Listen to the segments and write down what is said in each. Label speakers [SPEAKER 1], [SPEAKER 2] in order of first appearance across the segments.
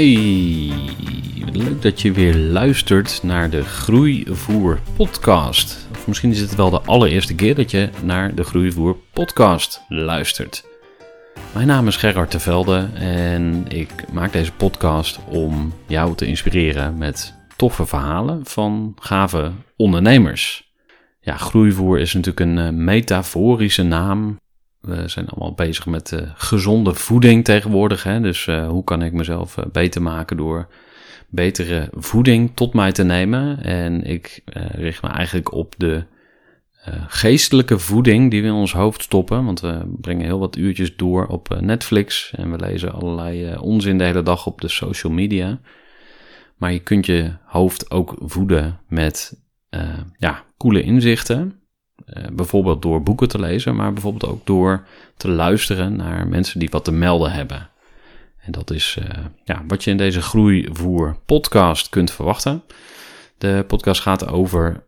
[SPEAKER 1] Hey, leuk dat je weer luistert naar de Groeivoer podcast. Of misschien is het wel de allereerste keer dat je naar de Groeivoer podcast luistert. Mijn naam is Gerard Tevelde en ik maak deze podcast om jou te inspireren met toffe verhalen van gave ondernemers. Ja, groeivoer is natuurlijk een uh, metaforische naam. We zijn allemaal bezig met uh, gezonde voeding tegenwoordig. Hè? Dus uh, hoe kan ik mezelf beter maken door betere voeding tot mij te nemen? En ik richt me eigenlijk op de geestelijke voeding die we in ons hoofd stoppen. Want we brengen heel wat uurtjes door op Netflix. En we lezen allerlei onzin de hele dag op de social media. Maar je kunt je hoofd ook voeden met ja, coole inzichten. Uh, bijvoorbeeld door boeken te lezen, maar bijvoorbeeld ook door te luisteren naar mensen die wat te melden hebben. En dat is uh, ja, wat je in deze Groeivoer podcast kunt verwachten. De podcast gaat over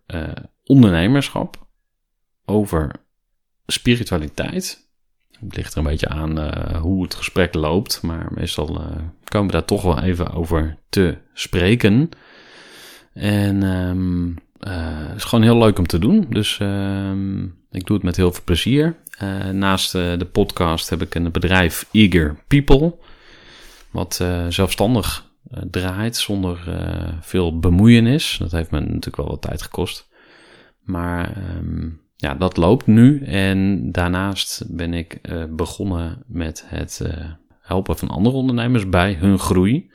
[SPEAKER 1] ondernemerschap, over spiritualiteit. Het ligt er een beetje aan hoe het gesprek loopt, maar meestal komen we daar toch wel even over te spreken. En um, uh, is gewoon heel leuk om te doen. Dus uh, ik doe het met heel veel plezier. Uh, naast de podcast heb ik een bedrijf Eager People. Wat zelfstandig draait zonder veel bemoeienis. Dat heeft me natuurlijk wel wat tijd gekost. Maar um, ja, dat loopt nu. En daarnaast ben ik begonnen met het helpen van andere ondernemers bij hun groei.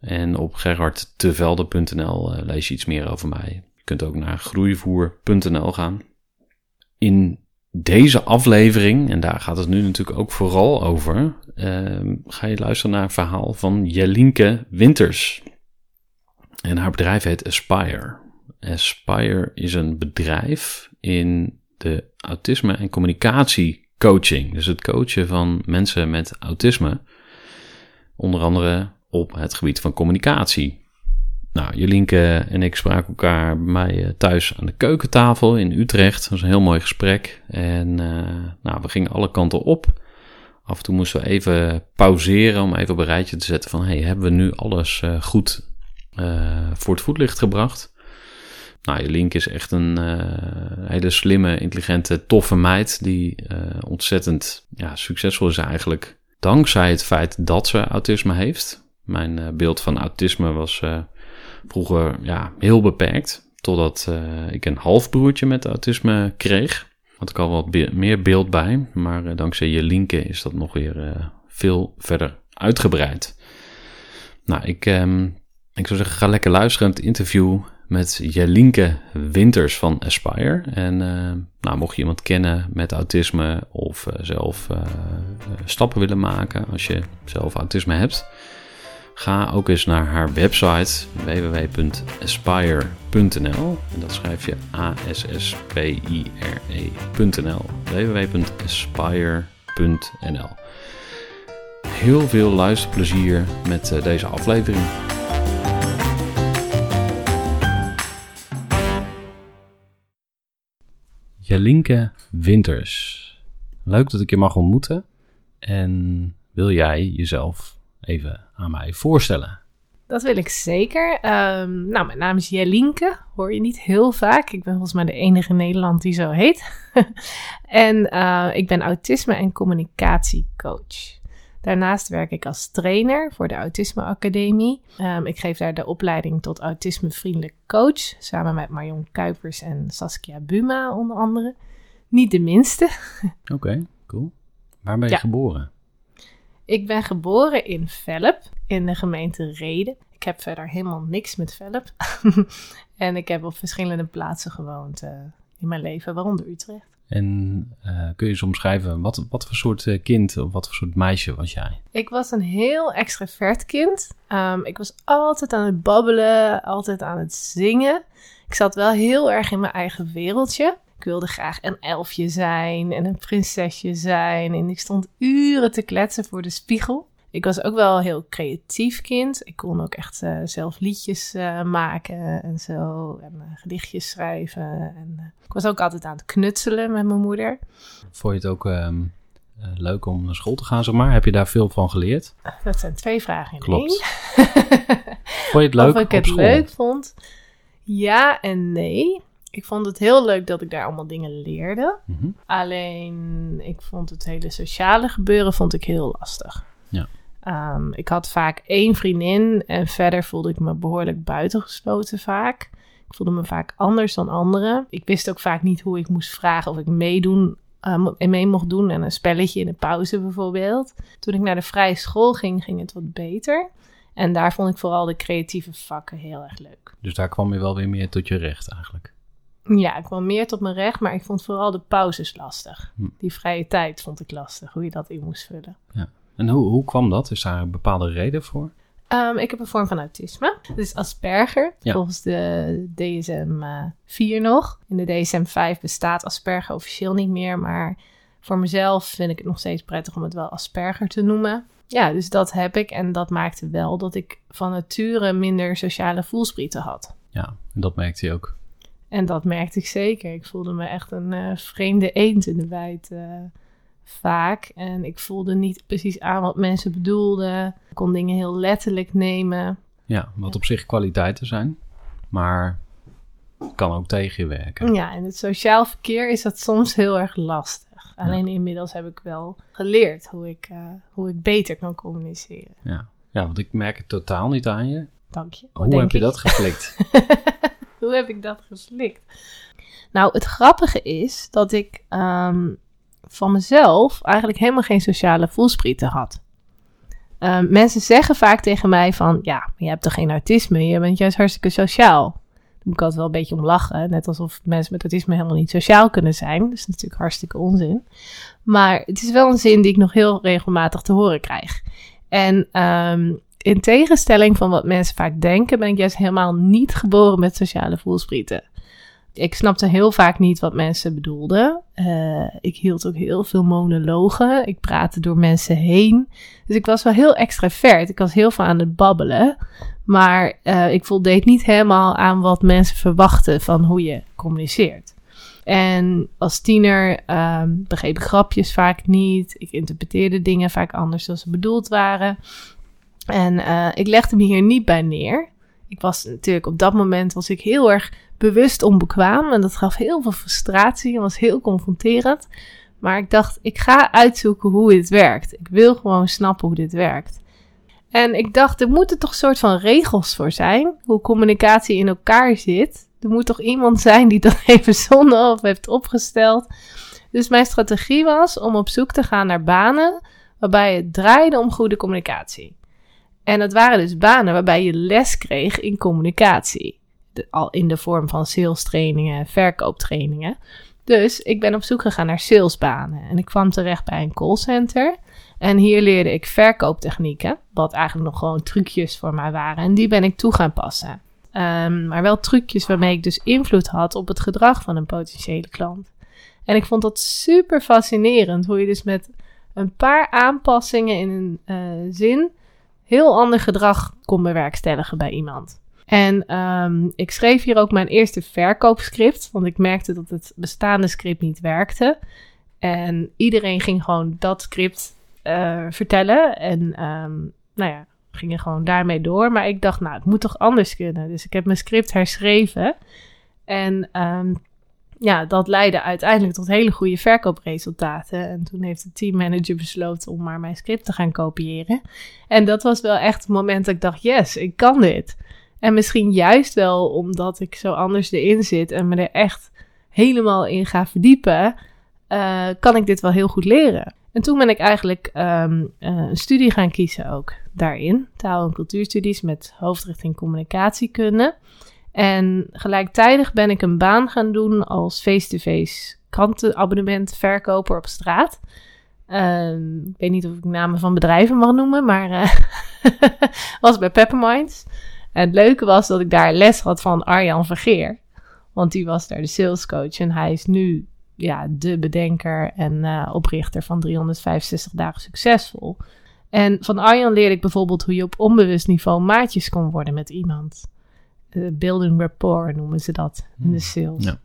[SPEAKER 1] En op gerardtevelde.nl uh, lees je iets meer over mij. Je kunt ook naar groeivoer.nl gaan. In deze aflevering, en daar gaat het nu natuurlijk ook vooral over, uh, ga je luisteren naar een verhaal van Jelinke Winters. En haar bedrijf heet Aspire. Aspire is een bedrijf in de autisme- en communicatiecoaching. Dus het coachen van mensen met autisme. Onder andere op het gebied van communicatie. Nou, Jelinke en ik spraken elkaar bij mij eh, thuis aan de keukentafel in Utrecht. Dat was een heel mooi gesprek. En uh, nou, we gingen alle kanten op. Af en toe moesten we even pauzeren om even op een rijtje te zetten van... hey, hebben we nu alles uh, goed voor het voetlicht gebracht? Nou, Jelinke is echt een hele slimme, intelligente, toffe meid... die ontzettend ja, succesvol is eigenlijk dankzij het feit dat ze autisme heeft... Mijn uh, beeld van autisme was uh, vroeger ja, heel beperkt. Totdat uh, ik een halfbroertje met autisme kreeg. Had ik al wat meer beeld bij. Maar dankzij je linken is dat nog weer veel verder uitgebreid. Nou, ik, um, ik zou zeggen, ga lekker luisteren het interview met Jelinke Winters van Aspire. En nou, mocht je iemand kennen met autisme of zelf stappen willen maken als je zelf autisme hebt, Ga ook eens naar haar website www.aspire.nl. En dat schrijf je A-S-S-P-I-R-E.nl. www.aspire.nl. Heel veel luisterplezier met eh, deze aflevering. Jelinke Winters. Leuk dat ik je mag ontmoeten. En wil jij jezelf even aan mij voorstellen.
[SPEAKER 2] Dat wil ik zeker. Ehm, nou, mijn naam is Jelinke. Hoor je niet heel vaak. Ik ben volgens mij de enige in Nederland die zo heet. en uh, ik ben autisme- en communicatiecoach. Daarnaast werk ik als trainer voor de Autisme Academie. Um, ik geef daar de opleiding tot autismevriendelijk coach. Samen met Marion Kuipers en Saskia Buma onder andere. Niet de minste.
[SPEAKER 1] Oké, okay, cool. Waar ben je ja. geboren?
[SPEAKER 2] Ik ben geboren in Velp, in de gemeente Reden. Ik heb verder helemaal niks met Velp. en ik heb op verschillende plaatsen gewoond uh, in mijn leven, waaronder Utrecht.
[SPEAKER 1] En uh, kun je eens omschrijven, wat, wat voor soort uh, kind of wat voor soort meisje was jij?
[SPEAKER 2] Ik was een heel extravert kind. Um, ik was altijd aan het babbelen, altijd aan het zingen. Ik zat wel heel erg in mijn eigen wereldje. Ik wilde graag een elfje zijn en een prinsesje zijn. En ik stond uren te kletsen voor de spiegel. Ik was ook wel een heel creatief kind. Ik kon ook echt uh, zelf liedjes uh, maken en zo. En uh, gedichtjes schrijven. En, ik was ook altijd aan het knutselen met mijn moeder.
[SPEAKER 1] Vond je het ook um, leuk om naar school te gaan, zeg maar? Heb je daar veel van geleerd?
[SPEAKER 2] Dat zijn twee vragen in
[SPEAKER 1] Klopt. één. vond je het leuk
[SPEAKER 2] Of ik het leuk vond? Ja en nee. Ik vond het heel leuk dat ik daar allemaal dingen leerde. Mm -hmm. Alleen, ik vond het hele sociale gebeuren vond ik heel lastig.
[SPEAKER 1] Ja.
[SPEAKER 2] Um, ik had vaak één vriendin en verder voelde ik me behoorlijk buitengesloten vaak. Ik voelde me vaak anders dan anderen. Ik wist ook vaak niet hoe ik moest vragen of ik meedoen uh, mee mocht doen en een spelletje in de pauze bijvoorbeeld. Toen ik naar de vrije school ging, ging het wat beter. En daar vond ik vooral de creatieve vakken heel erg leuk.
[SPEAKER 1] Dus daar kwam je wel weer meer tot je recht eigenlijk?
[SPEAKER 2] Ja, ik kwam meer tot mijn recht, maar ik vond vooral de pauzes lastig. Hm. Die vrije tijd vond ik lastig, hoe je dat in moest vullen.
[SPEAKER 1] Ja. En hoe, hoe kwam dat? Is daar een bepaalde reden voor?
[SPEAKER 2] Um, ik heb een vorm van autisme. Dus Asperger, ja. volgens de DSM-4 uh, nog. In de DSM-5 bestaat Asperger officieel niet meer, maar voor mezelf vind ik het nog steeds prettig om het wel Asperger te noemen. Ja, dus dat heb ik en dat maakte wel dat ik van nature minder sociale voelsprieten had.
[SPEAKER 1] Ja, en dat merkte je ook.
[SPEAKER 2] En dat merkte ik zeker. Ik voelde me echt een uh, vreemde eend in de bijt. Uh, vaak. En ik voelde niet precies aan wat mensen bedoelden. Ik kon dingen heel letterlijk nemen.
[SPEAKER 1] Ja, wat op zich kwaliteiten zijn. Maar kan ook tegen je werken.
[SPEAKER 2] Ja, in het sociaal verkeer is dat soms heel erg lastig. Alleen ja. inmiddels heb ik wel geleerd hoe ik, uh, hoe ik beter kan communiceren.
[SPEAKER 1] Ja. ja, want ik merk het totaal niet aan je.
[SPEAKER 2] Dank je.
[SPEAKER 1] Hoe heb je dat geflikt?
[SPEAKER 2] hoe heb ik dat geflikt? Nou, het grappige is dat ik um, van mezelf eigenlijk helemaal geen sociale voelsprieten had. Um, mensen zeggen vaak tegen mij van, ja, je hebt toch geen autisme, je bent juist hartstikke sociaal. Daar moet ik altijd wel een beetje om lachen, net alsof mensen met autisme helemaal niet sociaal kunnen zijn. Dat is natuurlijk hartstikke onzin. Maar het is wel een zin die ik nog heel regelmatig te horen krijg. En um, in tegenstelling van wat mensen vaak denken, ben ik juist helemaal niet geboren met sociale voelsprieten. Ik snapte heel vaak niet wat mensen bedoelden. Uh, ik hield ook heel veel monologen. Ik praatte door mensen heen. Dus ik was wel heel extravert. Ik was heel veel aan het babbelen. Maar uh, ik voldeed niet helemaal aan wat mensen verwachten van hoe je communiceert. En als tiener um, begreep ik grapjes vaak niet. Ik interpreteerde dingen vaak anders dan ze bedoeld waren. En uh, ik legde me hier niet bij neer. Ik was natuurlijk op dat moment was ik heel erg bewust onbekwaam. En dat gaf heel veel frustratie en was heel confronterend. Maar ik dacht, ik ga uitzoeken hoe dit werkt. Ik wil gewoon snappen hoe dit werkt. En ik dacht, er moeten toch soort van regels voor zijn. Hoe communicatie in elkaar zit. Er moet toch iemand zijn die dat even zonder of heeft opgesteld. Dus mijn strategie was om op zoek te gaan naar banen waarbij het draaide om goede communicatie. En dat waren dus banen waarbij je les kreeg in communicatie al in de vorm van sales trainingen, verkooptrainingen. Dus ik ben op zoek gegaan naar salesbanen. En ik kwam terecht bij een callcenter. En hier leerde ik verkooptechnieken, wat eigenlijk nog gewoon trucjes voor mij waren. En die ben ik toe gaan passen. Um, maar wel trucjes waarmee ik dus invloed had op het gedrag van een potentiële klant. En ik vond dat super fascinerend, hoe je dus met een paar aanpassingen in een uh, zin heel ander gedrag kon bewerkstelligen bij iemand. En um, ik schreef hier ook mijn eerste verkoopscript, want ik merkte dat het bestaande script niet werkte. En iedereen ging gewoon dat script uh, vertellen. En um, nou ja, gingen gewoon daarmee door. Maar ik dacht, nou, het moet toch anders kunnen. Dus ik heb mijn script herschreven. En ehm, ja, dat leidde uiteindelijk tot hele goede verkoopresultaten. En toen heeft de teammanager besloten om maar mijn script te gaan kopiëren. En dat was wel echt het moment dat ik dacht, yes, ik kan dit. En misschien juist wel omdat ik zo anders erin zit en me er echt helemaal in ga verdiepen, uh, kan ik dit wel heel goed leren. En toen ben ik eigenlijk um, uh, een studie gaan kiezen ook daarin. Taal- en cultuurstudies met hoofdrichting communicatiekunde. En gelijktijdig ben ik een baan gaan doen als face-to-face krantenabonnement verkoper op straat. Uh, ik weet niet of ik namen van bedrijven mag noemen, maar uh, was bij Pepperminds. En het leuke was dat ik daar les had van Arjan Vergeer. Want die was daar de salescoach en hij is nu ja, de bedenker en uh, oprichter van 365 dagen succesvol. En van Arjan leerde ik bijvoorbeeld hoe je op onbewust niveau maatjes kon worden met iemand. Uh, building rapport noemen ze dat in de sales. Ja.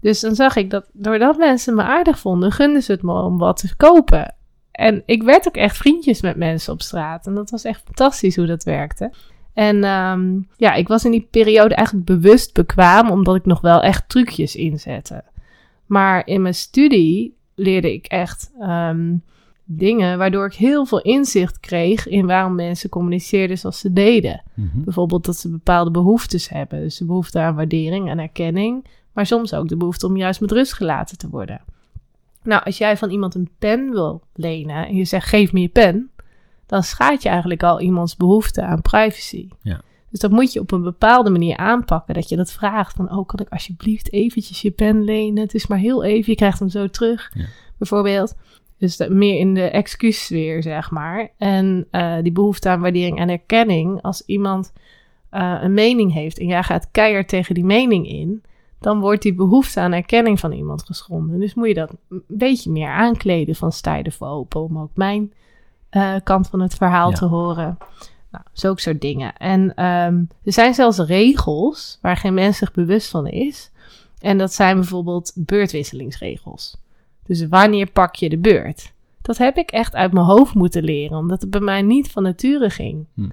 [SPEAKER 2] Dus dan zag ik dat doordat mensen me aardig vonden, gunden ze het me om wat te kopen. En ik werd ook echt vriendjes met mensen op straat. En dat was echt fantastisch hoe dat werkte. En um, ja, ik was in die periode eigenlijk bewust bekwaam, omdat ik nog wel echt trucjes inzette. Maar in mijn studie leerde ik echt um, dingen waardoor ik heel veel inzicht kreeg in waarom mensen communiceerden zoals ze deden. Mm -hmm. Bijvoorbeeld dat ze bepaalde behoeftes hebben. Dus de behoefte aan waardering en erkenning, maar soms ook de behoefte om juist met rust gelaten te worden. Nou, als jij van iemand een pen wil lenen en je zegt: geef me je pen, dan schaadt je eigenlijk al iemands behoefte aan privacy.
[SPEAKER 1] Ja.
[SPEAKER 2] Dus dat moet je op een bepaalde manier aanpakken. Dat je dat vraagt van, oh, kan ik alsjeblieft eventjes je pen lenen? Het is maar heel even, je krijgt hem zo terug,
[SPEAKER 1] Ja.
[SPEAKER 2] bijvoorbeeld. Dus dat, meer in de excuussfeer, zeg maar. En uh, die behoefte aan waardering en erkenning. Als iemand uh, een mening heeft en jij gaat keihard tegen die mening in... dan wordt die behoefte aan erkenning van iemand geschonden. Dus moet je dat een beetje meer aankleden van sta je ervoor open... om ook mijn uh, kant van het verhaal
[SPEAKER 1] Ja.
[SPEAKER 2] te horen. Nou, zulke soort dingen. En um, er zijn zelfs regels waar geen mens zich bewust van is. En dat zijn bijvoorbeeld beurtwisselingsregels. Dus wanneer pak je de beurt? Dat heb ik echt uit mijn hoofd moeten leren, omdat het bij mij niet van nature ging.
[SPEAKER 1] Hm.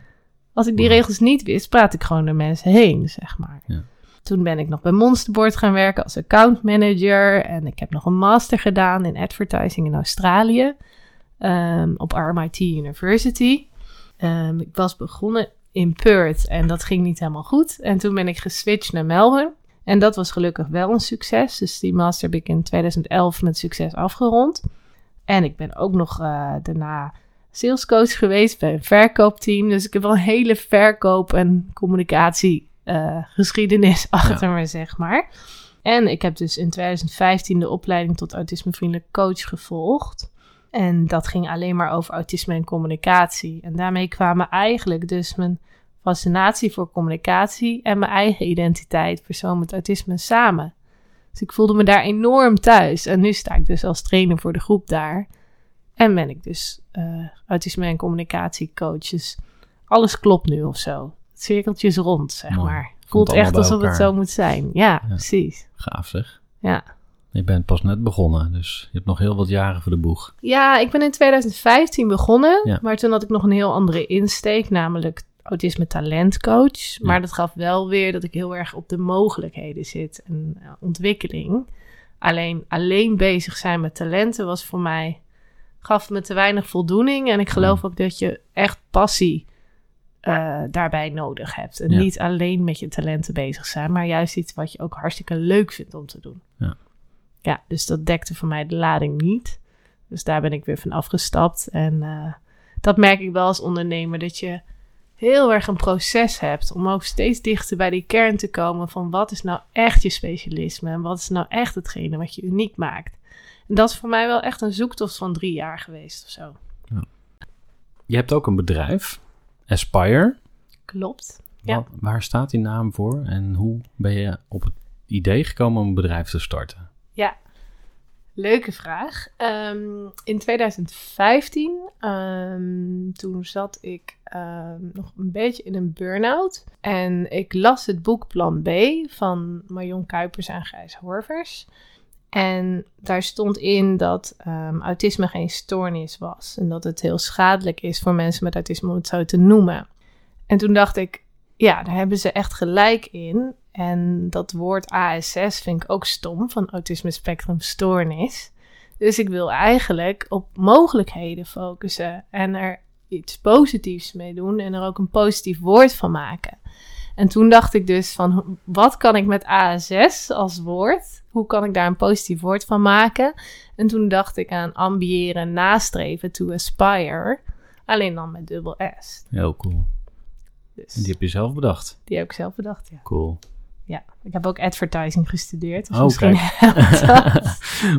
[SPEAKER 2] Als ik die regels niet wist, praat ik gewoon door mensen heen, zeg maar.
[SPEAKER 1] Ja.
[SPEAKER 2] Toen ben ik nog bij Monsterboard gaan werken als account manager. En ik heb nog een master gedaan in advertising in Australië. um, op RMIT University. Um, ik was begonnen in Perth en dat ging niet helemaal goed. En toen ben ik geswitcht naar Melbourne. En dat was gelukkig wel een succes. Dus die master heb ik in 2011 met succes afgerond. En ik ben ook nog uh, daarna salescoach geweest bij een verkoopteam. Dus ik heb wel een hele verkoop- en communicatie uh, geschiedenis achter ja. me, zeg maar. En ik heb dus in 2015 de opleiding tot autismevriendelijk coach gevolgd. En dat ging alleen maar over autisme en communicatie. En daarmee kwamen eigenlijk dus mijn fascinatie voor communicatie en mijn eigen identiteit, persoon met autisme, samen. Dus ik voelde me daar enorm thuis. En nu sta ik dus als trainer voor de groep daar. En ben ik dus uh, autisme en communicatiecoach. Dus alles klopt nu of zo. Het cirkeltje is rond, zeg
[SPEAKER 1] Mooi.
[SPEAKER 2] maar. Voelt echt alsof het zo moet zijn. Ja, ja, precies.
[SPEAKER 1] Gaaf zeg.
[SPEAKER 2] Ja.
[SPEAKER 1] Je bent pas net begonnen, dus je hebt nog heel wat jaren voor de boeg.
[SPEAKER 2] Ja, ik ben in 2015 begonnen,
[SPEAKER 1] Ja.
[SPEAKER 2] maar toen had ik nog een heel andere insteek, namelijk autisme talentcoach. Maar dat gaf wel weer dat ik heel erg op de mogelijkheden zit en uh, ontwikkeling. Alleen, alleen bezig zijn met talenten was voor mij, gaf me te weinig voldoening. En ik geloof ook dat je echt passie uh, daarbij nodig hebt. En
[SPEAKER 1] Ja.
[SPEAKER 2] niet alleen met je talenten bezig zijn, maar juist iets wat je ook hartstikke leuk vindt om te doen.
[SPEAKER 1] Ja.
[SPEAKER 2] Ja, dus dat dekte voor mij de lading niet. Dus daar ben ik weer van afgestapt. En uh, dat merk ik wel als ondernemer, dat je heel erg een proces hebt om ook steeds dichter bij die kern te komen van wat is nou echt je specialisme en wat is nou echt hetgene wat je uniek maakt. En dat is voor mij wel echt een zoektocht van drie jaar geweest of zo.
[SPEAKER 1] Je hebt ook een bedrijf, Aspire.
[SPEAKER 2] Klopt. Ja.
[SPEAKER 1] Wat, waar staat die naam voor en hoe ben je op het idee gekomen om een bedrijf te starten?
[SPEAKER 2] Leuke vraag. Um, in 2015, um, toen zat ik um, nog een beetje in een burn-out. En ik las het boek Plan B van Marion Kuipers en Gijs Horvers. En daar stond in dat ehm, autisme geen stoornis was. En dat het heel schadelijk is voor mensen met autisme om het zo te noemen. En toen dacht ik, ja, daar hebben ze echt gelijk in. En dat woord ASS vind ik ook stom, van autisme spectrum stoornis. Dus ik wil eigenlijk op mogelijkheden focussen en er iets positiefs mee doen en er ook een positief woord van maken. En toen dacht ik dus van, wat kan ik met ASS als woord? Hoe kan ik daar een positief woord van maken? En toen dacht ik aan ambiëren, nastreven, to aspire. Alleen dan met dubbel S.
[SPEAKER 1] Heel cool.
[SPEAKER 2] Dus
[SPEAKER 1] En die heb je zelf bedacht.
[SPEAKER 2] die heb ik zelf bedacht, ja.
[SPEAKER 1] Cool.
[SPEAKER 2] Ja, ik heb ook advertising gestudeerd. Dus
[SPEAKER 1] Oh,
[SPEAKER 2] misschien.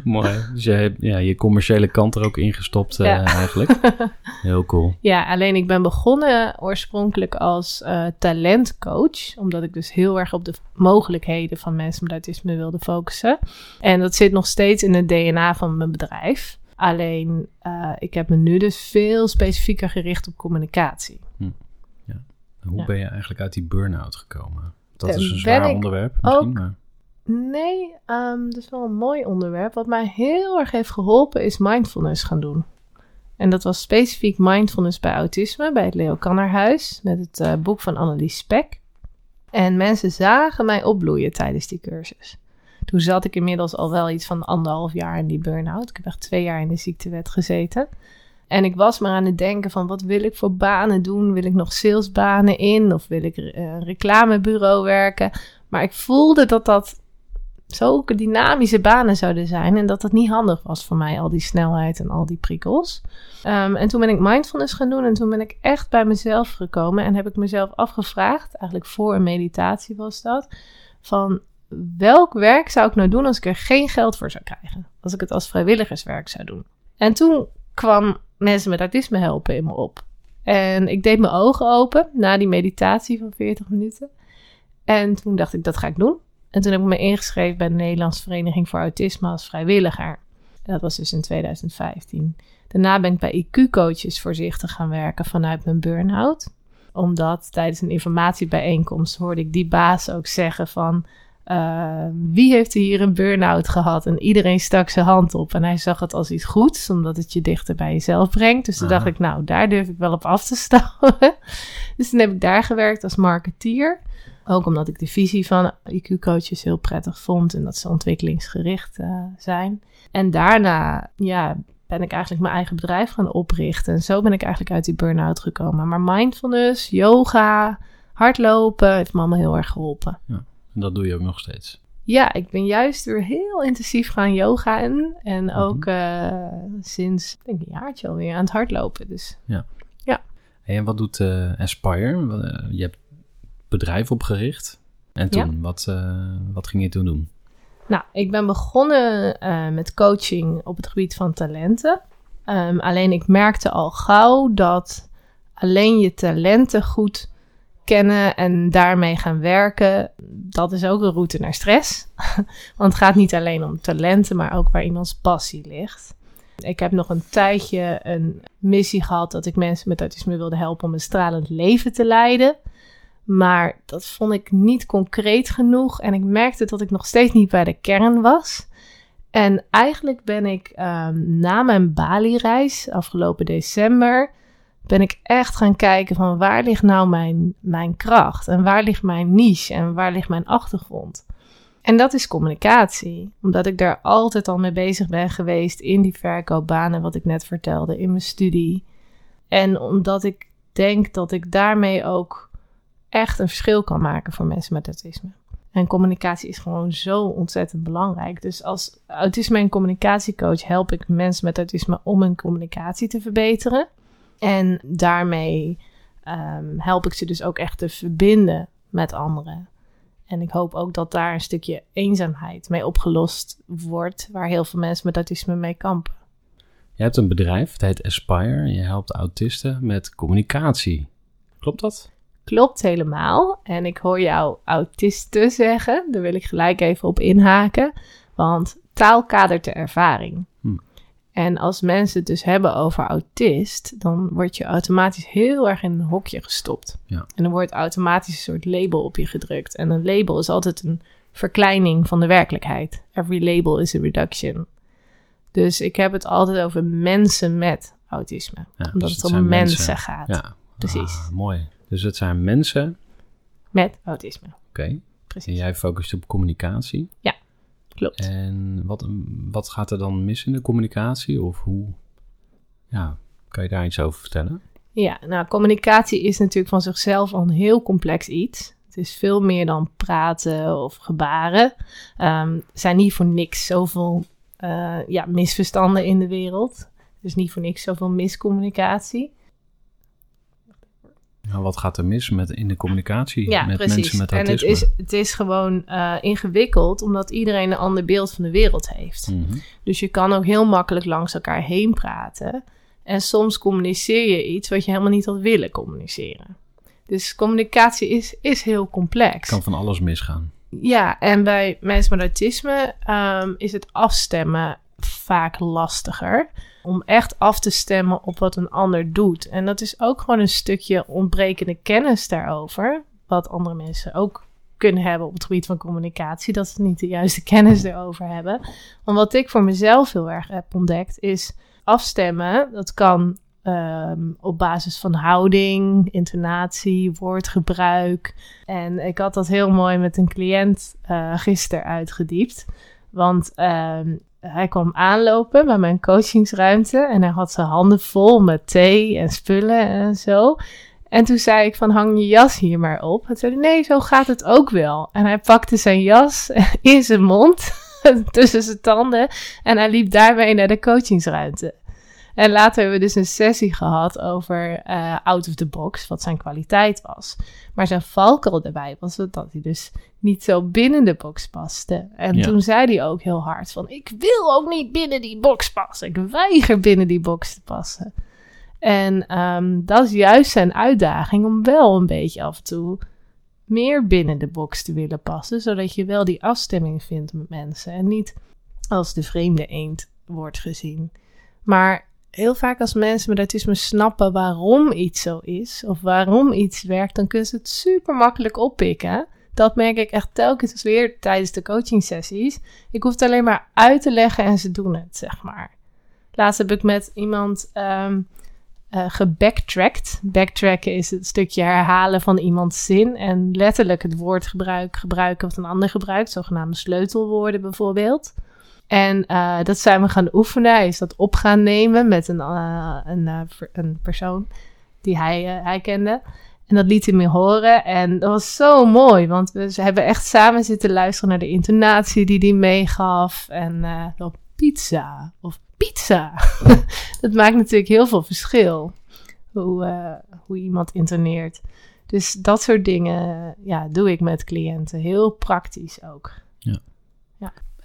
[SPEAKER 1] Mooi. Dus jij hebt ja, je commerciële kant er ook ingestopt eh,
[SPEAKER 2] Ja.
[SPEAKER 1] eigenlijk. Heel cool.
[SPEAKER 2] Ja, alleen ik ben begonnen oorspronkelijk als eh, talentcoach. Omdat ik dus heel erg op de mogelijkheden van mensen met autisme wilde focussen. En dat zit nog steeds in het DNA van mijn bedrijf. Alleen, eh, ik heb me nu dus veel specifieker gericht op communicatie.
[SPEAKER 1] Hoe
[SPEAKER 2] Ja.
[SPEAKER 1] ben je eigenlijk uit die burn-out gekomen? Dat
[SPEAKER 2] Eh,
[SPEAKER 1] is een zwaar onderwerp misschien,
[SPEAKER 2] ook-
[SPEAKER 1] maar...
[SPEAKER 2] Nee, ehm, dat is wel een mooi onderwerp. Wat mij heel erg heeft geholpen is mindfulness gaan doen. En dat was specifiek mindfulness bij autisme, bij het Leo Kannerhuis, met het eh, boek van Annelies Spek. En mensen zagen mij opbloeien tijdens die cursus. Toen zat ik inmiddels al wel iets van anderhalf jaar in die burn-out. Ik heb echt twee jaar in de ziektewet gezeten. En ik was maar aan het denken van wat wil ik voor banen doen? Wil ik nog salesbanen in? Of wil ik eh, een reclamebureau werken? Maar ik voelde dat dat zulke dynamische banen zouden zijn. En dat dat niet handig was voor mij, al die snelheid en al die prikkels. Ehm, en toen ben ik mindfulness gaan doen. En toen ben ik echt bij mezelf gekomen. En heb ik mezelf afgevraagd, eigenlijk voor een meditatie was dat. Van welk werk zou ik nou doen als ik er geen geld voor zou krijgen? Als ik het als vrijwilligerswerk zou doen. En toen kwam mensen met autisme helpen in me op. En ik deed mijn ogen open na die meditatie van 40 minuten. En toen dacht ik, dat ga ik doen. En toen heb ik me ingeschreven bij de Nederlandse Vereniging voor Autisme als vrijwilliger. En dat was dus in 2015. Daarna ben ik bij IQ-coaches voorzichtig gaan werken vanuit mijn burn-out. Omdat tijdens een informatiebijeenkomst hoorde ik die baas ook zeggen van... eh, wie heeft er hier een burn-out gehad? En iedereen stak zijn hand op. En hij zag het als iets goeds, omdat het je dichter bij jezelf brengt. Dus toen
[SPEAKER 1] Aha.
[SPEAKER 2] dacht ik, nou, daar durf ik wel op af te stappen. dus toen heb ik daar gewerkt als marketeer. Ook omdat ik de visie van IQ-coaches heel prettig vond en dat ze ontwikkelingsgericht eh, zijn. En daarna ja, ben ik eigenlijk mijn eigen bedrijf gaan oprichten. En zo ben ik eigenlijk uit die burn-out gekomen. Maar mindfulness, yoga, hardlopen heeft me allemaal heel erg geholpen.
[SPEAKER 1] En dat doe je ook nog steeds.
[SPEAKER 2] Ja, ik ben juist weer heel intensief gaan yogaën. En
[SPEAKER 1] Mhm.
[SPEAKER 2] ook eh, sinds ik denk een jaartje alweer aan het hardlopen. Dus
[SPEAKER 1] Hey, en wat doet eh, Aspire? Eh, je hebt het bedrijf opgericht. En toen, wat, wat ging je toen doen?
[SPEAKER 2] Nou, ik ben begonnen met coaching op het gebied van talenten. Ehm, alleen ik merkte al gauw dat alleen je talenten goed kennen en daarmee gaan werken, dat is ook een route naar stress. Want het gaat niet alleen om talenten, maar ook waar iemands passie ligt. Ik heb nog een tijdje een missie gehad dat ik mensen met autisme wilde helpen om een stralend leven te leiden. Maar dat vond ik niet concreet genoeg. En ik merkte dat ik nog steeds niet bij de kern was. En eigenlijk ben ik ehm, na mijn Bali-reis afgelopen december. Ben ik echt gaan kijken van waar ligt nou mijn, mijn kracht? En waar ligt mijn niche? En waar ligt mijn achtergrond? En dat is communicatie. Omdat ik daar altijd al mee bezig ben geweest in die verkoopbanen, wat ik net vertelde, in mijn studie. En omdat ik denk dat ik daarmee ook echt een verschil kan maken voor mensen met autisme. En communicatie is gewoon zo ontzettend belangrijk. Dus als autisme- en communicatiecoach help ik mensen met autisme om hun communicatie te verbeteren. En daarmee ehm, help ik ze dus ook echt te verbinden met anderen. En ik hoop ook dat daar een stukje eenzaamheid mee opgelost wordt, waar heel veel mensen met autisme mee kampen.
[SPEAKER 1] Je hebt een bedrijf, het heet Aspire. Je helpt autisten met communicatie. Klopt dat?
[SPEAKER 2] Klopt helemaal. En ik hoor jou autisten zeggen. Daar wil ik gelijk even op inhaken. Want taal kadert de ervaring.
[SPEAKER 1] Hm.
[SPEAKER 2] En als mensen het dus hebben over autist, dan word je automatisch heel erg in een hokje gestopt.
[SPEAKER 1] Ja.
[SPEAKER 2] En dan wordt automatisch een soort label op je gedrukt. En een label is altijd een verkleining van de werkelijkheid. Every label is a reduction. Dus ik heb het altijd over mensen met autisme.
[SPEAKER 1] Ja,
[SPEAKER 2] omdat
[SPEAKER 1] dus
[SPEAKER 2] het om mensen, gaat.
[SPEAKER 1] Ja,
[SPEAKER 2] Precies.
[SPEAKER 1] Ah, mooi. Dus het zijn mensen,
[SPEAKER 2] Met autisme.
[SPEAKER 1] oké. En
[SPEAKER 2] Precies.
[SPEAKER 1] jij focust op communicatie.
[SPEAKER 2] Klopt.
[SPEAKER 1] En wat, wat gaat er dan mis in de communicatie? Of hoe, ja, kan je daar iets over vertellen?
[SPEAKER 2] Ja, nou, communicatie is natuurlijk van zichzelf al een heel complex iets. Het is veel meer dan praten of gebaren. Er zijn niet voor niks zoveel eh, ja, misverstanden in de wereld. Dus niet voor niks zoveel miscommunicatie.
[SPEAKER 1] Nou, wat gaat er mis met, in de communicatie
[SPEAKER 2] Ja,
[SPEAKER 1] met
[SPEAKER 2] precies.
[SPEAKER 1] mensen met
[SPEAKER 2] en het
[SPEAKER 1] autisme?
[SPEAKER 2] is, het is gewoon eh, ingewikkeld, omdat iedereen een ander beeld van de wereld heeft.
[SPEAKER 1] Mhm.
[SPEAKER 2] Dus je kan ook heel makkelijk langs elkaar heen praten. En soms communiceer je iets wat je helemaal niet had willen communiceren. Dus communicatie is, is heel complex.
[SPEAKER 1] kan van alles misgaan.
[SPEAKER 2] Ja, en bij mensen met autisme ehm, is het afstemmen vaak lastiger. Om echt af te stemmen op wat een ander doet. En dat is ook gewoon een stukje ontbrekende kennis daarover. Wat andere mensen ook kunnen hebben op het gebied van communicatie. Dat ze niet de juiste kennis erover hebben. Want wat ik voor mezelf heel erg heb ontdekt is afstemmen. Dat kan ehm, op basis van houding, intonatie, woordgebruik. En ik had dat heel mooi met een cliënt eh gisteren uitgediept. Want ehm, hij kwam aanlopen bij mijn coachingsruimte en hij had zijn handen vol met thee en spullen en zo. En toen zei ik van hang je jas hier maar op. Hij zei nee, zo gaat het ook wel. En hij pakte zijn jas in zijn mond, tussen zijn tanden. En hij liep daarmee naar de coachingsruimte. En later hebben we dus een sessie gehad over eh, out of the box, wat zijn kwaliteit was. Maar zijn valkuil daarbij was dat hij dus niet zo binnen de box paste. En
[SPEAKER 1] Ja.
[SPEAKER 2] toen zei hij ook heel hard van, ik wil ook niet binnen die box passen. Ik weiger binnen die box te passen. En ehm, dat is juist zijn uitdaging om wel een beetje af en toe meer binnen de box te willen passen. Zodat je wel die afstemming vindt met mensen. En niet als de vreemde eend wordt gezien. Maar heel vaak als mensen met autisme snappen waarom iets zo is. Of waarom iets werkt, dan kunnen ze het super makkelijk oppikken. Dat merk ik echt telkens weer tijdens de coaching sessies. Ik hoef het alleen maar uit te leggen en ze doen het, zeg maar. Laatst heb ik met iemand eh, gebacktracked. Backtracken is het stukje herhalen van iemands zin en letterlijk het woordgebruik gebruiken wat een ander gebruikt, zogenaamde sleutelwoorden bijvoorbeeld. En eh, dat zijn we gaan oefenen. Hij is dat op gaan nemen met een, eh, een, eh, een persoon die hij, hij kende. En dat liet hij me horen. En dat was zo mooi, want we hebben echt samen zitten luisteren naar de intonatie die hij meegaf. En dan pizza of pizza. dat maakt natuurlijk heel veel verschil. Hoe, hoe iemand intoneert. Dus dat soort dingen ja, doe ik met cliënten. Heel praktisch ook.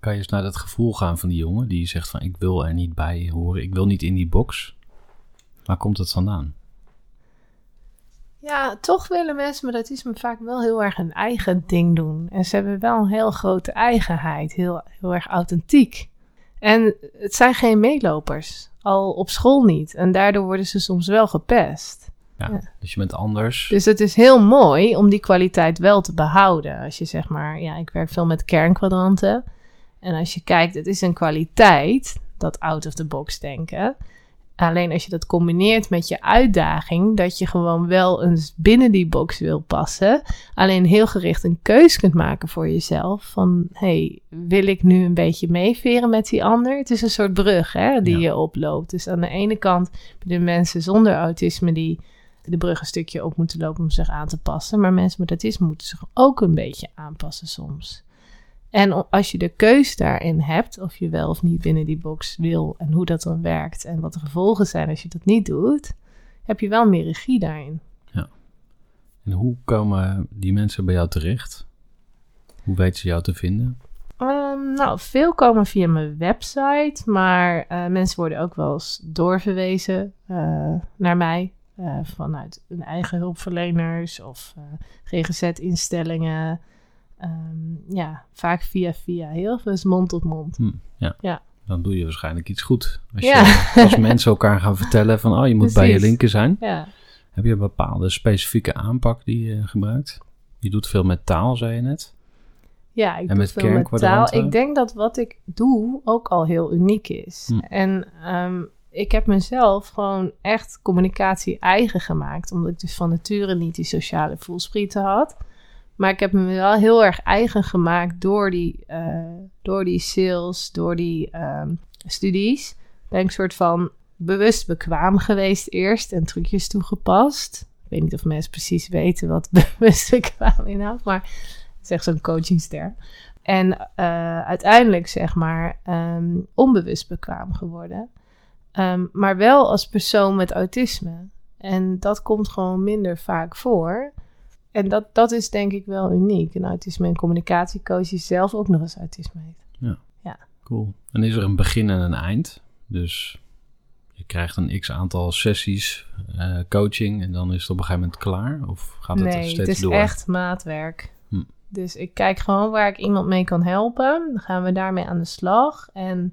[SPEAKER 1] Kan je eens naar dat gevoel gaan van die jongen die zegt van ik wil er niet bij horen, ik wil niet in die box. Waar komt het vandaan?
[SPEAKER 2] Ja, toch willen mensen met autisme vaak wel heel erg een eigen ding doen. En ze hebben wel een heel grote eigenheid, heel, heel erg authentiek. En het zijn geen meelopers, al op school niet. En daardoor worden ze soms wel gepest.
[SPEAKER 1] Ja,
[SPEAKER 2] Ja.
[SPEAKER 1] Dus je bent anders.
[SPEAKER 2] Dus het is heel mooi om die kwaliteit wel te behouden. Als je zeg maar, ja, ik werk veel met kernkwadranten. En als je kijkt, het is een kwaliteit, dat out of the box denken. Alleen als je dat combineert met je uitdaging, dat je gewoon wel eens binnen die box wil passen, alleen heel gericht een keus kunt maken voor jezelf. Van hey, wil ik nu een beetje meeveren met die ander? Het is een soort brug hè, die
[SPEAKER 1] Ja.
[SPEAKER 2] je oploopt. Dus aan de ene kant de mensen zonder autisme die de brug een stukje op moeten lopen om zich aan te passen. Maar mensen met autisme moeten zich ook een beetje aanpassen soms. En als je de keus daarin hebt, of je wel of niet binnen die box wil en hoe dat dan werkt en wat de gevolgen zijn als je dat niet doet, heb je wel meer regie daarin.
[SPEAKER 1] En hoe komen die mensen bij jou terecht? Hoe weten ze jou te vinden?
[SPEAKER 2] Ehm, nou, veel komen via mijn website, maar eh, mensen worden ook wel eens doorverwezen eh, naar mij eh, vanuit hun eigen hulpverleners of GGZ-instellingen. Ehm, ja, vaak via via, heel veel is mond tot mond.
[SPEAKER 1] Hm, ja.
[SPEAKER 2] Ja.
[SPEAKER 1] Dan doe je waarschijnlijk iets goed. Als,
[SPEAKER 2] Ja.
[SPEAKER 1] je, als mensen elkaar gaan vertellen van, oh, je moet bij je linker zijn.
[SPEAKER 2] Ja.
[SPEAKER 1] Heb je een bepaalde specifieke aanpak die je gebruikt? Je doet veel met taal, zei je net.
[SPEAKER 2] Ja, ik
[SPEAKER 1] En
[SPEAKER 2] doe
[SPEAKER 1] met
[SPEAKER 2] veel met taal. Ik denk dat wat ik doe ook al heel uniek is.
[SPEAKER 1] Hm.
[SPEAKER 2] En ehm, ik heb mezelf gewoon echt communicatie eigen gemaakt. Omdat ik dus van nature niet die sociale voelsprieten had. Maar ik heb me wel heel erg eigen gemaakt door die, eh, door die sales, door die ehm, studies. Ben ik soort van bewust bekwaam geweest eerst en trucjes toegepast. Ik weet niet of mensen precies weten wat bewust bekwaam inhoudt, maar het is echt zo'n coachingster. En eh, uiteindelijk, zeg maar, ehm, onbewust bekwaam geworden. Ehm, maar wel als persoon met autisme. En dat komt gewoon minder vaak voor. En dat, dat is denk ik wel uniek. Een autisme- en communicatiecoach die zelf ook nog eens autisme heeft.
[SPEAKER 1] Cool. En is er een begin en een eind? Dus je krijgt een x aantal sessies eh, coaching en dan is het op een gegeven moment klaar? Of gaat het er
[SPEAKER 2] nee,
[SPEAKER 1] steeds
[SPEAKER 2] het is
[SPEAKER 1] door?
[SPEAKER 2] echt maatwerk.
[SPEAKER 1] Hm.
[SPEAKER 2] Dus ik kijk gewoon waar ik iemand mee kan helpen. Dan gaan we daarmee aan de slag. En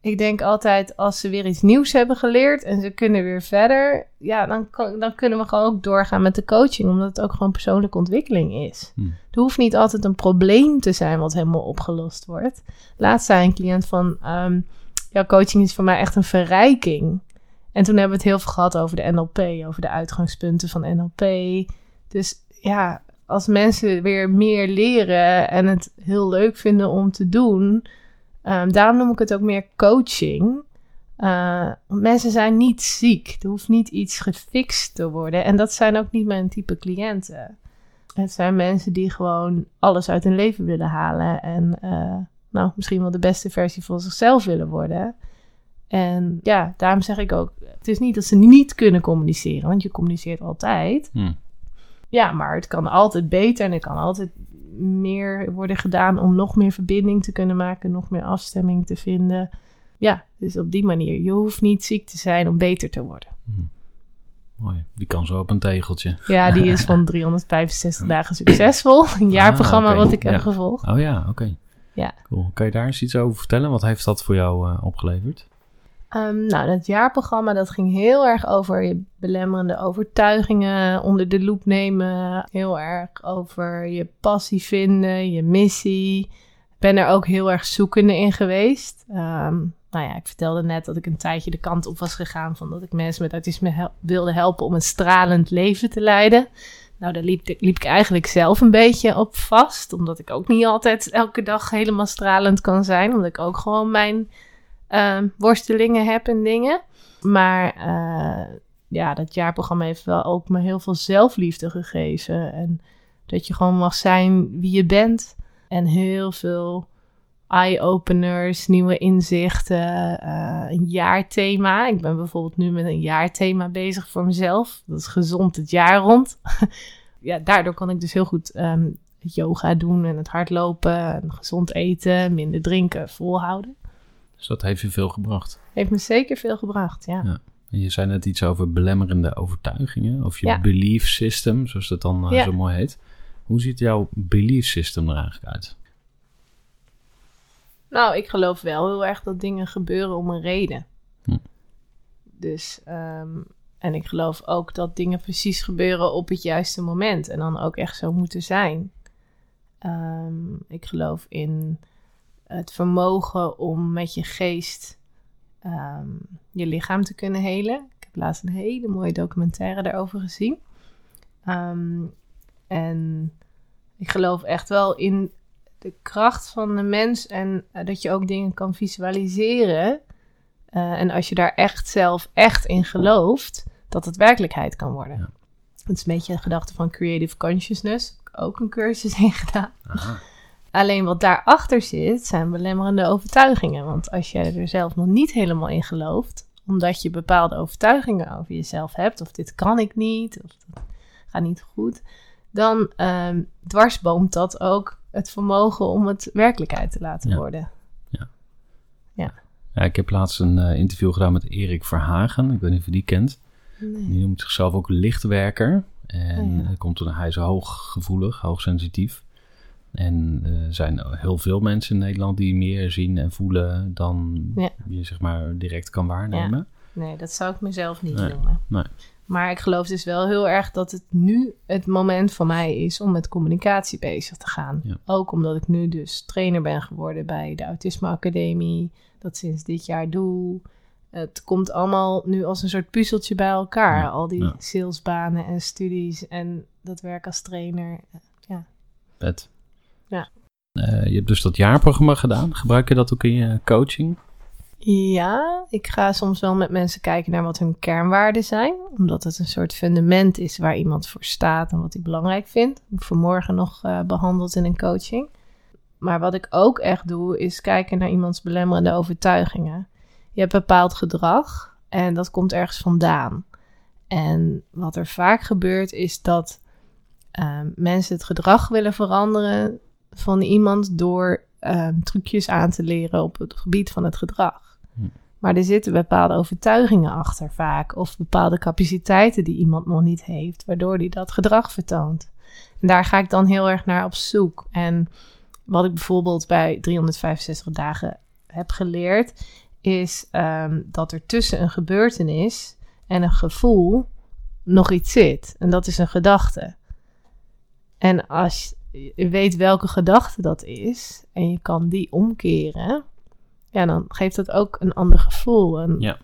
[SPEAKER 2] ik denk altijd, als ze weer iets nieuws hebben geleerd en ze kunnen weer verder, ja, dan, kan, dan kunnen we gewoon ook doorgaan met de coaching, omdat het ook gewoon persoonlijke ontwikkeling is.
[SPEAKER 1] Hm.
[SPEAKER 2] Er hoeft niet altijd een probleem te zijn wat helemaal opgelost wordt. Laatst zei een cliënt van, ehm, jouw coaching is voor mij echt een verrijking. En toen hebben we het heel veel gehad over de NLP, over de uitgangspunten van NLP. Dus ja, als mensen weer meer leren en het heel leuk vinden om te doen, ehm, daarom noem ik het ook meer coaching. Eh, mensen zijn niet ziek. Er hoeft niet iets gefixt te worden. En dat zijn ook niet mijn type cliënten. Het zijn mensen die gewoon alles uit hun leven willen halen. En eh, nou, misschien wel de beste versie van zichzelf willen worden. En ja, daarom zeg ik ook: het is niet dat ze niet kunnen communiceren, want je communiceert altijd.
[SPEAKER 1] Hm.
[SPEAKER 2] Ja, maar het kan altijd beter en er kan altijd meer worden gedaan om nog meer verbinding te kunnen maken, nog meer afstemming te vinden. Ja, dus op die manier. Je hoeft niet ziek te zijn om beter te worden.
[SPEAKER 1] Mooi. Die kan zo op een tegeltje.
[SPEAKER 2] Ja, die is van 365 dagen succesvol. Een jaarprogramma
[SPEAKER 1] Ah, oké.
[SPEAKER 2] wat ik heb gevolgd.
[SPEAKER 1] Oh ja, oké.
[SPEAKER 2] Ja.
[SPEAKER 1] Cool. Kan je daar eens iets over vertellen? Wat heeft dat voor jou eh, opgeleverd?
[SPEAKER 2] Ehm, nou, dat jaarprogramma dat ging heel erg over je belemmerende overtuigingen onder de loep nemen. Heel erg over je passie vinden, je missie. Ben er ook heel erg zoekende in geweest. Ehm, nou ja, ik vertelde net dat ik een tijdje de kant op was gegaan van dat ik mensen met autisme wilde helpen om een stralend leven te leiden. Nou, daar liep, liep ik eigenlijk zelf een beetje op vast, omdat ik ook niet altijd elke dag helemaal stralend kan zijn, omdat ik ook gewoon mijn ehm, worstelingen heb en dingen. Maar eh, ja, dat jaarprogramma heeft wel ook me heel veel zelfliefde gegeven. En dat je gewoon mag zijn wie je bent. En heel veel eye-openers, nieuwe inzichten, eh, een jaarthema. Ik ben bijvoorbeeld nu met een jaarthema bezig voor mezelf. Dat is gezond het jaar rond. ja, daardoor kan ik dus heel goed ehm, yoga doen en het hardlopen en gezond eten, minder drinken, volhouden.
[SPEAKER 1] Dus dat heeft je veel gebracht.
[SPEAKER 2] Heeft me zeker veel gebracht, ja.
[SPEAKER 1] Ja. En je zei net iets over belemmerende overtuigingen. Of je
[SPEAKER 2] Ja.
[SPEAKER 1] belief system, zoals dat dan eh,
[SPEAKER 2] Ja.
[SPEAKER 1] zo mooi heet. Hoe ziet jouw belief system er eigenlijk uit?
[SPEAKER 2] Nou, ik geloof wel heel erg dat dingen gebeuren om een reden.
[SPEAKER 1] Hm.
[SPEAKER 2] Dus, ehm, en ik geloof ook dat dingen precies gebeuren op het juiste moment. En dan ook echt zo moeten zijn. Ehm, ik geloof in het vermogen om met je geest ehm, je lichaam te kunnen helen. Ik heb laatst een hele mooie documentaire daarover gezien. Ehm, en ik geloof echt wel in de kracht van de mens en eh, dat je ook dingen kan visualiseren. Eh, en als je daar echt zelf echt in gelooft, dat het werkelijkheid kan worden.
[SPEAKER 1] Ja.
[SPEAKER 2] Het is een beetje een gedachte van creative consciousness. Ook een cursus in gedaan.
[SPEAKER 1] Aha.
[SPEAKER 2] Alleen wat daarachter zit, zijn belemmerende overtuigingen. Want als je er zelf nog niet helemaal in gelooft, omdat je bepaalde overtuigingen over jezelf hebt, of dit kan ik niet, of dat gaat niet goed, dan ehm, dwarsboomt dat ook het vermogen om het werkelijkheid te laten
[SPEAKER 1] Ja.
[SPEAKER 2] worden.
[SPEAKER 1] Ja, ik heb laatst een eh, interview gedaan met Erik Verhagen. Ik weet niet of je die kent.
[SPEAKER 2] Nee.
[SPEAKER 1] Die noemt zichzelf ook lichtwerker. En
[SPEAKER 2] Oh ja.
[SPEAKER 1] dat komt door hij is hooggevoelig, hoogsensitief. En eh, er zijn heel veel mensen in Nederland die meer zien en voelen dan
[SPEAKER 2] Ja.
[SPEAKER 1] je zeg maar direct kan waarnemen.
[SPEAKER 2] Nee, dat zou ik mezelf niet
[SPEAKER 1] Nee,
[SPEAKER 2] noemen.
[SPEAKER 1] nee.
[SPEAKER 2] Maar ik geloof dus wel heel erg dat het nu het moment voor mij is om met communicatie bezig te gaan.
[SPEAKER 1] Ja.
[SPEAKER 2] Ook omdat ik nu dus trainer ben geworden bij de Autisme Academie. Dat sinds dit jaar doe. Het komt allemaal nu als een soort puzzeltje bij elkaar.
[SPEAKER 1] Ja,
[SPEAKER 2] Al die
[SPEAKER 1] ja.
[SPEAKER 2] salesbanen en studies en dat werk als trainer.
[SPEAKER 1] Vet.
[SPEAKER 2] Ja.
[SPEAKER 1] Eh, je hebt dus dat jaarprogramma gedaan. Gebruik je dat ook in je coaching?
[SPEAKER 2] Ja, ik ga soms wel met mensen kijken naar wat hun kernwaarden zijn. Omdat het een soort fundament is waar iemand voor staat en wat hij belangrijk vindt. Heb ik vanmorgen nog eh, behandeld in een coaching. Maar wat ik ook echt doe, is kijken naar iemands belemmerende overtuigingen. Je hebt bepaald gedrag en dat komt ergens vandaan. En wat er vaak gebeurt, is dat eh, mensen het gedrag willen veranderen van iemand door ehm, trucjes aan te leren op het gebied van het gedrag.
[SPEAKER 1] Hm.
[SPEAKER 2] Maar er zitten bepaalde overtuigingen achter vaak, of bepaalde capaciteiten die iemand nog niet heeft, waardoor hij dat gedrag vertoont. En daar ga ik dan heel erg naar op zoek. En wat ik bijvoorbeeld bij 365 dagen heb geleerd, is ehm, dat er tussen een gebeurtenis en een gevoel nog iets zit. En dat is een gedachte. En als je weet welke gedachte dat is en je kan die omkeren, ja, dan geeft dat ook een ander gevoel. En
[SPEAKER 1] Ja.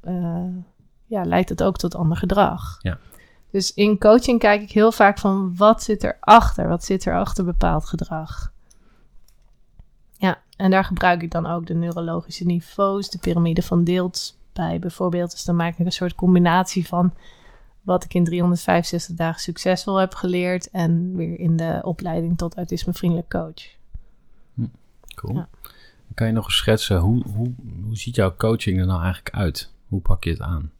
[SPEAKER 2] eh, ja, leidt het ook tot ander gedrag.
[SPEAKER 1] Ja.
[SPEAKER 2] Dus in coaching kijk ik heel vaak van wat zit erachter? Wat zit er achter bepaald gedrag? Ja, en daar gebruik ik dan ook de neurologische niveaus, de piramide van Deelt bij bijvoorbeeld. Dus dan maak ik een soort combinatie van wat ik in 365 dagen succesvol heb geleerd en weer in de opleiding tot autismevriendelijk coach.
[SPEAKER 1] Cool.
[SPEAKER 2] Ja.
[SPEAKER 1] Kan je nog eens schetsen, hoe, hoe, hoe ziet jouw coaching er nou eigenlijk uit? Hoe pak je het aan?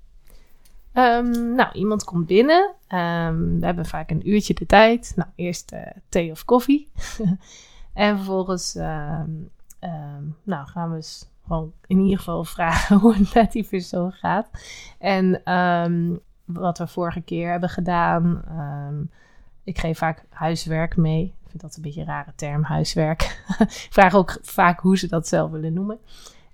[SPEAKER 2] Ehm, nou, iemand komt binnen. Ehm, we hebben vaak een uurtje de tijd. Nou, eerst eh, thee of koffie. en vervolgens ehm, nou, gaan we eens gewoon in ieder geval vragen hoe het met die persoon gaat. En wat we vorige keer hebben gedaan. Ehm, ik geef vaak huiswerk mee. Ik vind dat een beetje een rare term, huiswerk. ik vraag ook vaak hoe ze dat zelf willen noemen.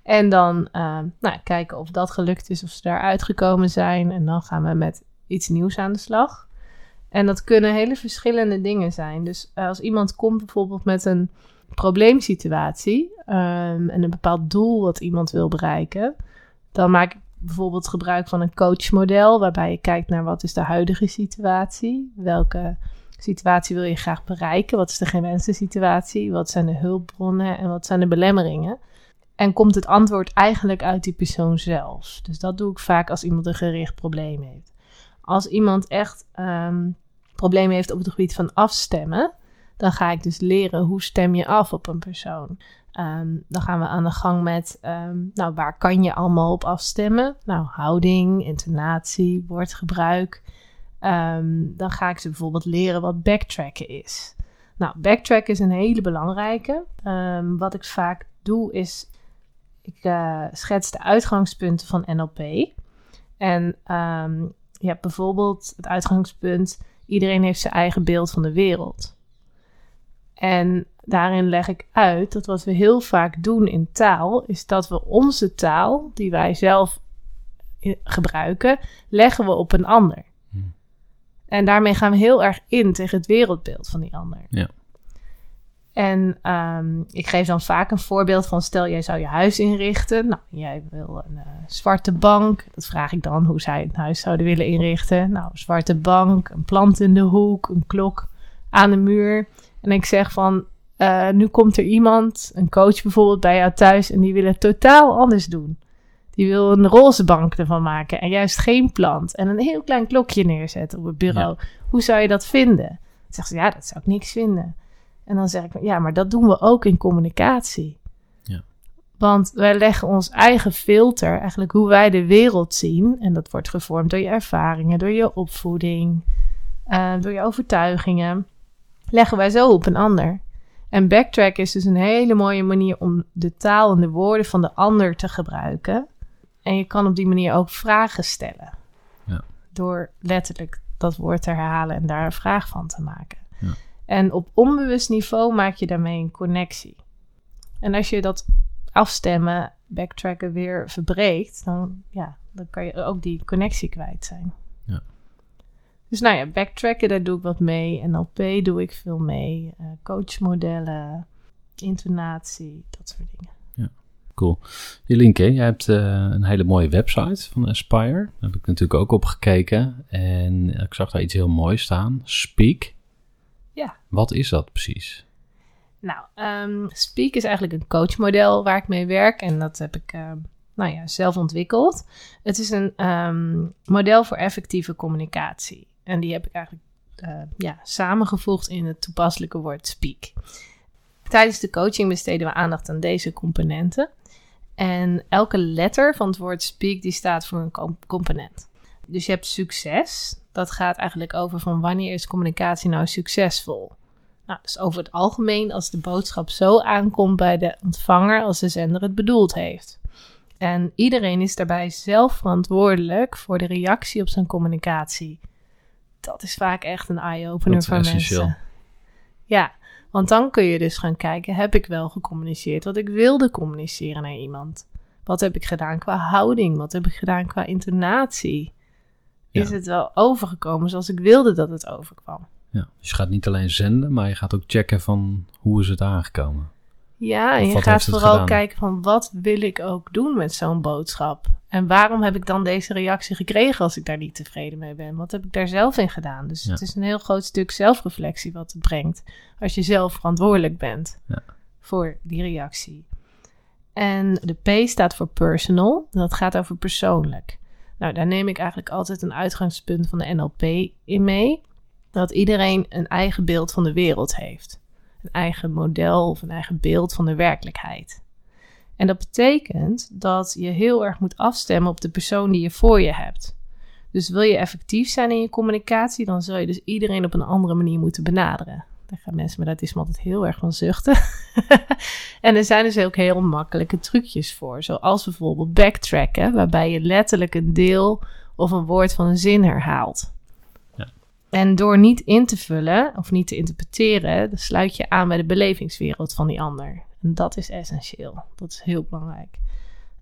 [SPEAKER 2] En dan ehm, nou, kijken of dat gelukt is, of ze daar uitgekomen zijn. En dan gaan we met iets nieuws aan de slag. En dat kunnen hele verschillende dingen zijn. Dus eh, als iemand komt bijvoorbeeld met een probleemsituatie ehm, en een bepaald doel wat iemand wil bereiken, dan maak ik bijvoorbeeld gebruik van een coachmodel, waarbij je kijkt naar wat is de huidige situatie, welke situatie wil je graag bereiken, wat is de gewenste situatie, wat zijn de hulpbronnen en wat zijn de belemmeringen. En komt het antwoord eigenlijk uit die persoon zelf. Dus dat doe ik vaak als iemand een gericht probleem heeft. Als iemand echt ehm, problemen heeft op het gebied van afstemmen, dan ga ik dus leren hoe stem je af op een persoon. Ehm, dan gaan we aan de gang met, ehm, nou, waar kan je allemaal op afstemmen? Nou, houding, intonatie, woordgebruik. Ehm, dan ga ik ze bijvoorbeeld leren wat backtracken is. Nou, backtracken is een hele belangrijke. Wat ik vaak doe is, ik eh, schets de uitgangspunten van NLP. En je hebt bijvoorbeeld het uitgangspunt, iedereen heeft zijn eigen beeld van de wereld. En daarin leg ik uit dat wat we heel vaak doen in taal, is dat we onze taal, die wij zelf i- gebruiken, leggen we op een ander.
[SPEAKER 1] Hmm.
[SPEAKER 2] En daarmee gaan we heel erg in tegen het wereldbeeld van die ander.
[SPEAKER 1] Ja.
[SPEAKER 2] En ehm, ik geef dan vaak een voorbeeld van: stel jij zou je huis inrichten. Nou, jij wil een eh, zwarte bank. Dat vraag ik dan hoe zij het huis zouden willen inrichten. Nou, een zwarte bank, een plant in de hoek, een klok aan de muur. En ik zeg van: eh, nu komt er iemand, een coach bijvoorbeeld bij jou thuis, en die wil het totaal anders doen. Die wil een roze bank ervan maken en juist geen plant. En een heel klein klokje neerzetten op het bureau. Hoe zou je dat vinden? Dan zegt ze, ja, dat zou ik niks vinden. En dan zeg ik, ja, maar dat doen we ook in communicatie.
[SPEAKER 1] Ja.
[SPEAKER 2] Want wij leggen ons eigen filter, eigenlijk hoe wij de wereld zien. En dat wordt gevormd door je ervaringen, door je opvoeding, uh, door je overtuigingen. Leggen wij zo op een ander. En backtrack is dus een hele mooie manier om de taal en de woorden van de ander te gebruiken. En je kan op die manier ook vragen stellen.
[SPEAKER 1] Ja.
[SPEAKER 2] Door letterlijk dat woord te herhalen en daar een vraag van te maken.
[SPEAKER 1] Ja.
[SPEAKER 2] En op onbewust niveau maak je daarmee een connectie. En als je dat afstemmen, backtracken weer verbreekt, dan, ja, dan kan je ook die connectie kwijt zijn.
[SPEAKER 1] Ja.
[SPEAKER 2] Dus nou ja, backtracken, daar doe ik wat mee. NLP doe ik veel mee. Uh, coachmodellen, intonatie, dat soort dingen.
[SPEAKER 1] Cool. Jelinke, jij hebt uh, een hele mooie website van Aspire. Daar heb ik natuurlijk ook op gekeken. En ik zag daar iets heel moois staan. Speak.
[SPEAKER 2] Ja.
[SPEAKER 1] Wat is dat precies?
[SPEAKER 2] Nou, um, Speak is eigenlijk een coachmodel waar ik mee werk. En dat heb ik uh, nou ja, zelf ontwikkeld. Het is een um, model voor effectieve communicatie. En die heb ik eigenlijk uh, ja, samengevoegd in het toepasselijke woord Speak. Tijdens de coaching besteden we aandacht aan deze componenten. En elke letter van het woord speak die staat voor een component. Dus je hebt succes. Dat gaat eigenlijk over van wanneer is communicatie nou succesvol. Nou, dus over het algemeen als de boodschap zo aankomt bij de ontvanger als de zender het bedoeld heeft. En iedereen is daarbij zelf verantwoordelijk voor de reactie op zijn communicatie. Dat is vaak echt een eye-opener voor mensen. Ja, want dan kun je dus gaan kijken, heb ik wel gecommuniceerd wat ik wilde communiceren naar iemand? Wat heb ik gedaan qua houding? Wat heb ik gedaan qua intonatie? Ja. Is het wel overgekomen zoals ik wilde dat het overkwam?
[SPEAKER 1] Ja, dus je gaat niet alleen zenden, maar je gaat ook checken van hoe is het aangekomen?
[SPEAKER 2] Ja, en je gaat vooral kijken van wat wil ik ook doen met zo'n boodschap? En waarom heb ik dan deze reactie gekregen als ik daar niet tevreden mee ben? Wat heb ik daar zelf in gedaan? Dus het is een heel groot stuk zelfreflectie wat het brengt. Als je zelf verantwoordelijk bent
[SPEAKER 1] ja.
[SPEAKER 2] voor die reactie. En de P staat voor personal. Dat gaat over persoonlijk. Nou, daar neem ik eigenlijk altijd een uitgangspunt van de NLP in mee. Dat iedereen een eigen beeld van de wereld heeft. Een eigen model of een eigen beeld van de werkelijkheid. En dat betekent dat je heel erg moet afstemmen op de persoon die je voor je hebt. Dus wil je effectief zijn in je communicatie, dan zul je dus iedereen op een andere manier moeten benaderen. Daar gaan mensen met autisme altijd heel erg van zuchten. en er zijn dus ook heel makkelijke trucjes voor. Zoals bijvoorbeeld backtracken, waarbij je letterlijk een deel of een woord van een zin herhaalt. En door niet in te vullen of niet te interpreteren, dan sluit je aan bij de belevingswereld van die ander. En dat is essentieel. Dat is heel belangrijk.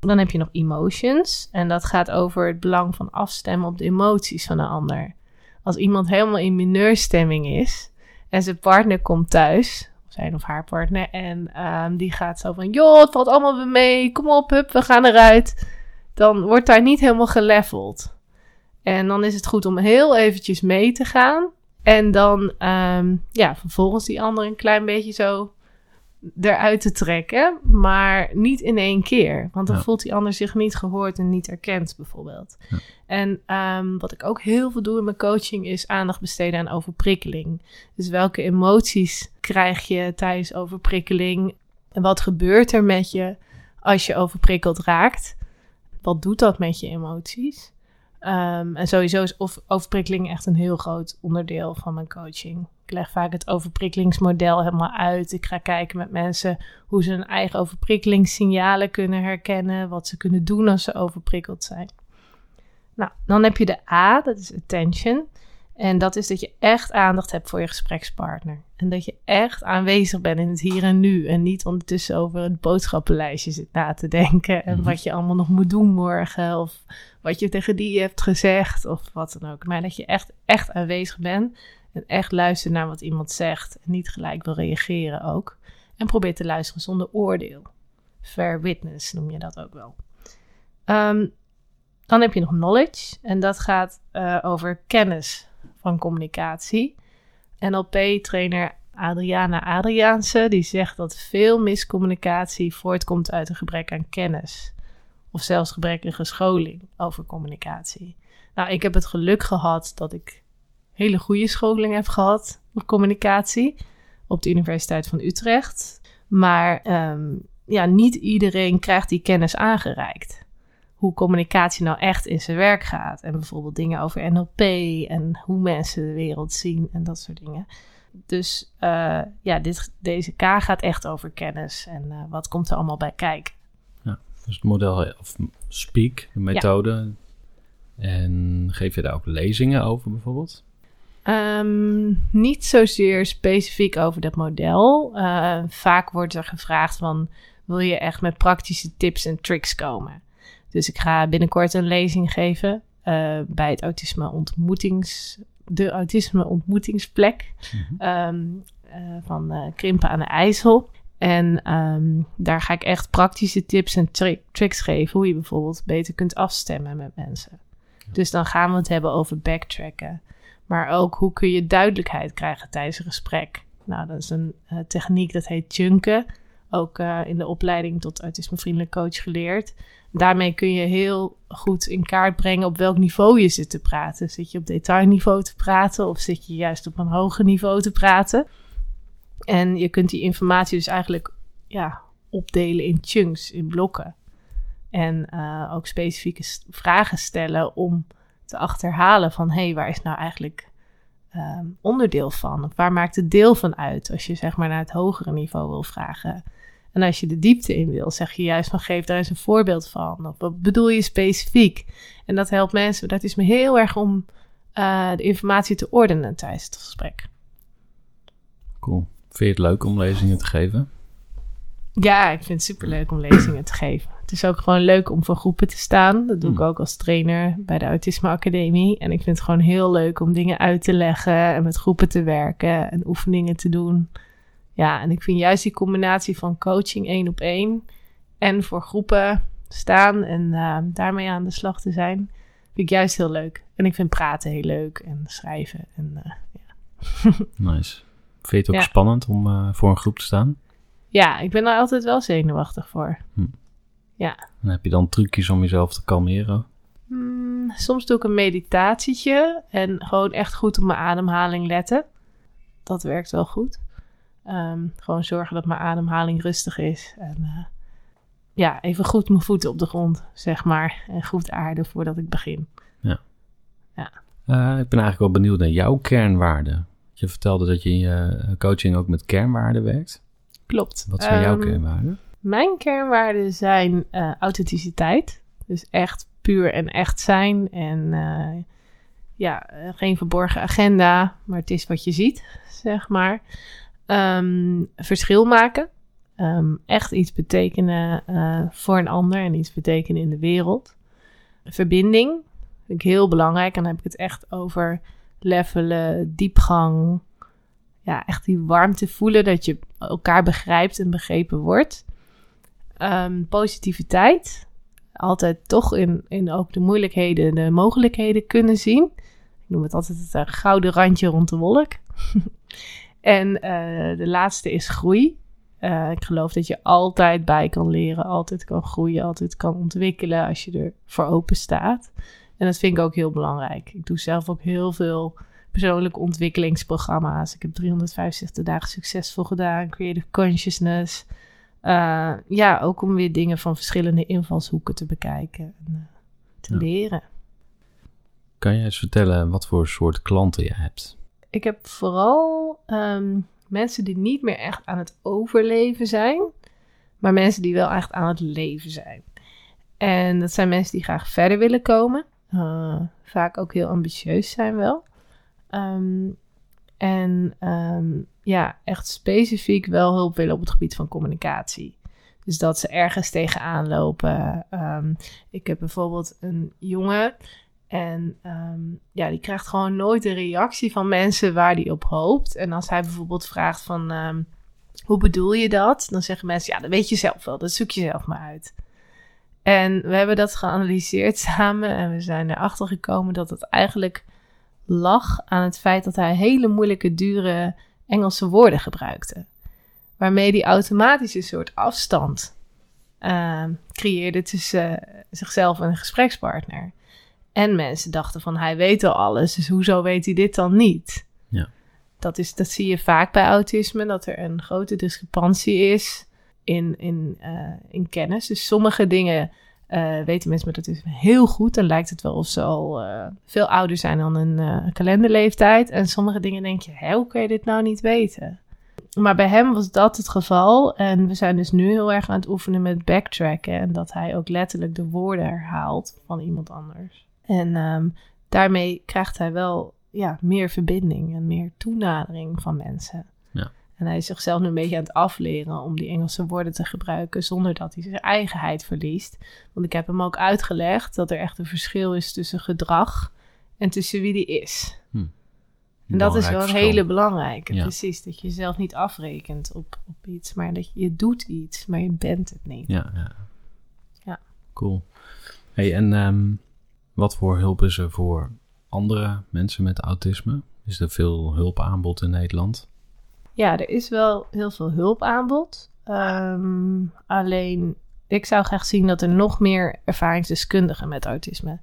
[SPEAKER 2] Dan heb je nog emotions. En dat gaat over het belang van afstemmen op de emoties van een ander. Als iemand helemaal in mineurstemming is en zijn partner komt thuis, zijn of haar partner, en um, die gaat zo van: joh, het valt allemaal weer mee, kom op, hup, we gaan eruit. Dan wordt daar niet helemaal geleveld. En dan is het goed om heel eventjes mee te gaan. En dan, um, ja, vervolgens die ander een klein beetje zo eruit te trekken, maar niet in één keer. Want dan voelt die ander zich niet gehoord en niet erkend, bijvoorbeeld.
[SPEAKER 1] Ja.
[SPEAKER 2] En um, wat ik ook heel veel doe in mijn coaching is aandacht besteden aan overprikkeling. Dus welke emoties krijg je tijdens overprikkeling? En wat gebeurt er met je als je overprikkeld raakt? Wat doet dat met je emoties? Um, en sowieso is overprikkeling echt een heel groot onderdeel van mijn coaching. Ik leg vaak het overprikkelingsmodel helemaal uit. Ik ga kijken met mensen hoe ze hun eigen overprikkelingssignalen kunnen herkennen, wat ze kunnen doen als ze overprikkeld zijn. Nou, dan heb je de A, dat is attention. En dat is dat je echt aandacht hebt voor je gesprekspartner. En dat je echt aanwezig bent in het hier en nu. En niet ondertussen over het boodschappenlijstje zit na te denken. En wat je allemaal nog moet doen morgen. Of wat je tegen die hebt gezegd. Of wat dan ook. Maar dat je echt, echt aanwezig bent. En echt luisteren naar wat iemand zegt en niet gelijk wil reageren ook. En probeer te luisteren zonder oordeel. Fair witness noem je dat ook wel. Ehm, dan heb je nog knowledge en dat gaat uh, over kennis van communicatie. NLP-trainer Adriana Adriaanse die zegt dat veel miscommunicatie voortkomt uit een gebrek aan kennis. Of zelfs gebrekkige scholing over communicatie. Nou, ik heb het geluk gehad dat ik hele goede scholing heb gehad op communicatie op de Universiteit van Utrecht. Maar um, ja, niet iedereen krijgt die kennis aangereikt. Hoe communicatie nou echt in zijn werk gaat. En bijvoorbeeld dingen over NLP en hoe mensen de wereld zien en dat soort dingen. Dus uh, ja, dit, deze K gaat echt over kennis en uh, wat komt er allemaal bij kijken.
[SPEAKER 1] Ja, dus het model of Speak, de methode. Ja. En geef je daar ook lezingen over bijvoorbeeld?
[SPEAKER 2] Um, niet zozeer specifiek over dat model. Uh, vaak wordt er gevraagd van, wil je echt met praktische tips en tricks komen? Dus ik ga binnenkort een lezing geven uh, bij het autisme ontmoetings, de autisme ontmoetingsplek mm-hmm. um, uh, van Krimpen aan de IJssel. En um, daar ga ik echt praktische tips en tri tricks geven hoe je bijvoorbeeld beter kunt afstemmen met mensen. Ja. Dus dan gaan we het hebben over backtracken. Maar ook hoe kun je duidelijkheid krijgen tijdens een gesprek. Nou, dat is een uh, techniek dat heet chunken. Ook uh, in de opleiding tot autismevriendelijk coach geleerd. Daarmee kun je heel goed in kaart brengen op welk niveau je zit te praten. Zit je op detailniveau te praten of zit je juist op een hoger niveau te praten? En je kunt die informatie dus eigenlijk ja, opdelen in chunks, in blokken. En uh, ook specifieke vragen stellen om te achterhalen van hé, hey, waar is nou eigenlijk um, onderdeel van? Waar maakt het deel van uit als je zeg maar naar het hogere niveau wil vragen? En als je de diepte in wil, zeg je juist van geef daar eens een voorbeeld van. Of wat bedoel je specifiek? En dat helpt mensen. Dat is me heel erg om uh, de informatie te ordenen tijdens het gesprek.
[SPEAKER 1] Cool. Vind je het leuk om lezingen te geven?
[SPEAKER 2] Ja, ik vind het super leuk om lezingen te geven. Het is ook gewoon leuk om voor groepen te staan. Dat doe ik ook als trainer bij de Autisme Academie. En ik vind het gewoon heel leuk om dingen uit te leggen en met groepen te werken en oefeningen te doen. Ja, en ik vind juist die combinatie van coaching één op één en voor groepen staan en uh, daarmee aan de slag te zijn, vind ik juist heel leuk. En ik vind praten heel leuk en schrijven. En, uh,
[SPEAKER 1] ja. nice. Vind je het ook ja. spannend om uh, voor een groep te staan?
[SPEAKER 2] Ja, ik ben er altijd wel zenuwachtig voor. Hm. Ja.
[SPEAKER 1] En heb je dan trucjes om jezelf te kalmeren?
[SPEAKER 2] Hmm, soms doe ik een meditatietje en gewoon echt goed op mijn ademhaling letten. Dat werkt wel goed. Um, gewoon zorgen dat mijn ademhaling rustig is. En uh, ja, even goed mijn voeten op de grond, zeg maar. En goed aarden voordat ik begin.
[SPEAKER 1] Ja. ja. Uh, ik ben eigenlijk wel benieuwd naar jouw kernwaarden. Je vertelde dat je in je coaching ook met kernwaarden werkt.
[SPEAKER 2] Klopt.
[SPEAKER 1] Wat zijn um, jouw kernwaarden?
[SPEAKER 2] Mijn kernwaarden zijn uh, authenticiteit. Dus echt puur en echt zijn. En uh, ja, geen verborgen agenda, maar het is wat je ziet, zeg maar. Um, verschil maken. Um, echt iets betekenen uh, voor een ander en iets betekenen in de wereld. Verbinding, vind ik heel belangrijk. En dan heb ik het echt over levelen, diepgang. Ja, echt die warmte voelen dat je elkaar begrijpt en begrepen wordt. Um, positiviteit. Altijd toch in, in ook de moeilijkheden de mogelijkheden kunnen zien. Ik noem het altijd het uh, gouden randje rond de wolk. en uh, de laatste is groei. Uh, ik geloof dat je altijd bij kan leren, altijd kan groeien, altijd kan ontwikkelen als je er voor open staat. En dat vind ik ook heel belangrijk. Ik doe zelf ook heel veel persoonlijke ontwikkelingsprogramma's. Ik heb 365 dagen succesvol gedaan, Creative Consciousness. Uh, ja, ook om weer dingen van verschillende invalshoeken te bekijken en uh, te ja. leren.
[SPEAKER 1] Kan je eens vertellen wat voor soort klanten je hebt?
[SPEAKER 2] Ik heb vooral um, mensen die niet meer echt aan het overleven zijn, maar mensen die wel echt aan het leven zijn. En dat zijn mensen die graag verder willen komen, uh, vaak ook heel ambitieus zijn wel. Um, en um, ja, echt specifiek wel hulp willen op het gebied van communicatie. Dus dat ze ergens tegenaan lopen. Ik heb bijvoorbeeld een jongen En ehm, ja, die krijgt gewoon nooit een reactie van mensen waar die op hoopt. En als hij bijvoorbeeld vraagt van, ehm, hoe bedoel je dat? Dan zeggen mensen, ja, dat weet je zelf wel, dat zoek je zelf maar uit. En we hebben dat geanalyseerd samen en we zijn erachter gekomen dat het eigenlijk lag aan het feit dat hij hele moeilijke, dure Engelse woorden gebruikte. Waarmee hij automatisch een soort afstand uh, creëerde tussen zichzelf en een gesprekspartner. En mensen dachten van hij weet al alles, dus hoezo weet hij dit dan niet?
[SPEAKER 1] Ja.
[SPEAKER 2] Dat, is, dat zie je vaak bij autisme, dat er een grote discrepantie is in, in, uh, in kennis. Dus sommige dingen uh, weten mensen met autisme heel goed. Dan lijkt het wel of ze al uh, veel ouder zijn dan een kalenderleeftijd. En sommige dingen denk je, hé, hoe kan je dit nou niet weten? Maar bij hem was dat het geval. En we zijn dus nu heel erg aan het oefenen met backtracken. En dat hij ook letterlijk de woorden herhaalt van iemand anders. En um, daarmee krijgt hij wel ja, meer verbinding en meer toenadering van mensen.
[SPEAKER 1] Ja.
[SPEAKER 2] En hij is zichzelf nu een beetje aan het afleren om die Engelse woorden te gebruiken zonder dat hij zijn eigenheid verliest. Want ik heb hem ook uitgelegd dat er echt een verschil is tussen gedrag en tussen wie die is.
[SPEAKER 1] Hm.
[SPEAKER 2] En dat is wel een
[SPEAKER 1] verschil.
[SPEAKER 2] hele belangrijke,
[SPEAKER 1] Ja.
[SPEAKER 2] precies. Dat je jezelf niet afrekent op, op iets, maar dat je, je doet iets, maar je bent het niet.
[SPEAKER 1] Ja, ja.
[SPEAKER 2] Ja.
[SPEAKER 1] Cool. Hey, en ehm, wat voor hulp is er voor andere mensen met autisme? Is er veel hulpaanbod in Nederland?
[SPEAKER 2] Ja, er is wel heel veel hulpaanbod. Ehm, alleen, ik zou graag zien dat er nog meer ervaringsdeskundigen met autisme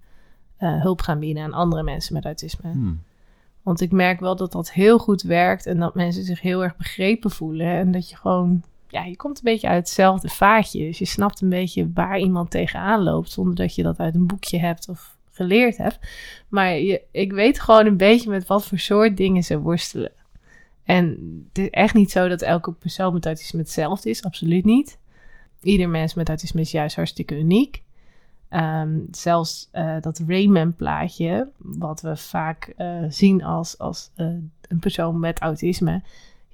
[SPEAKER 2] eh, hulp gaan bieden aan andere mensen met autisme.
[SPEAKER 1] Hm.
[SPEAKER 2] Want ik merk wel dat dat heel goed werkt en dat mensen zich heel erg begrepen voelen. En dat je gewoon, ja, je komt een beetje uit hetzelfde vaatje. Dus je snapt een beetje waar iemand tegenaan loopt, zonder dat je dat uit een boekje hebt of geleerd hebt. Maar je, ik weet gewoon een beetje met wat voor soort dingen ze worstelen. En het is echt niet zo dat elke persoon met autisme hetzelfde is, absoluut niet. Ieder mens met autisme is juist hartstikke uniek. Ehm, zelfs eh, dat Rayman-plaatje, wat we vaak eh, zien als, als eh, een persoon met autisme,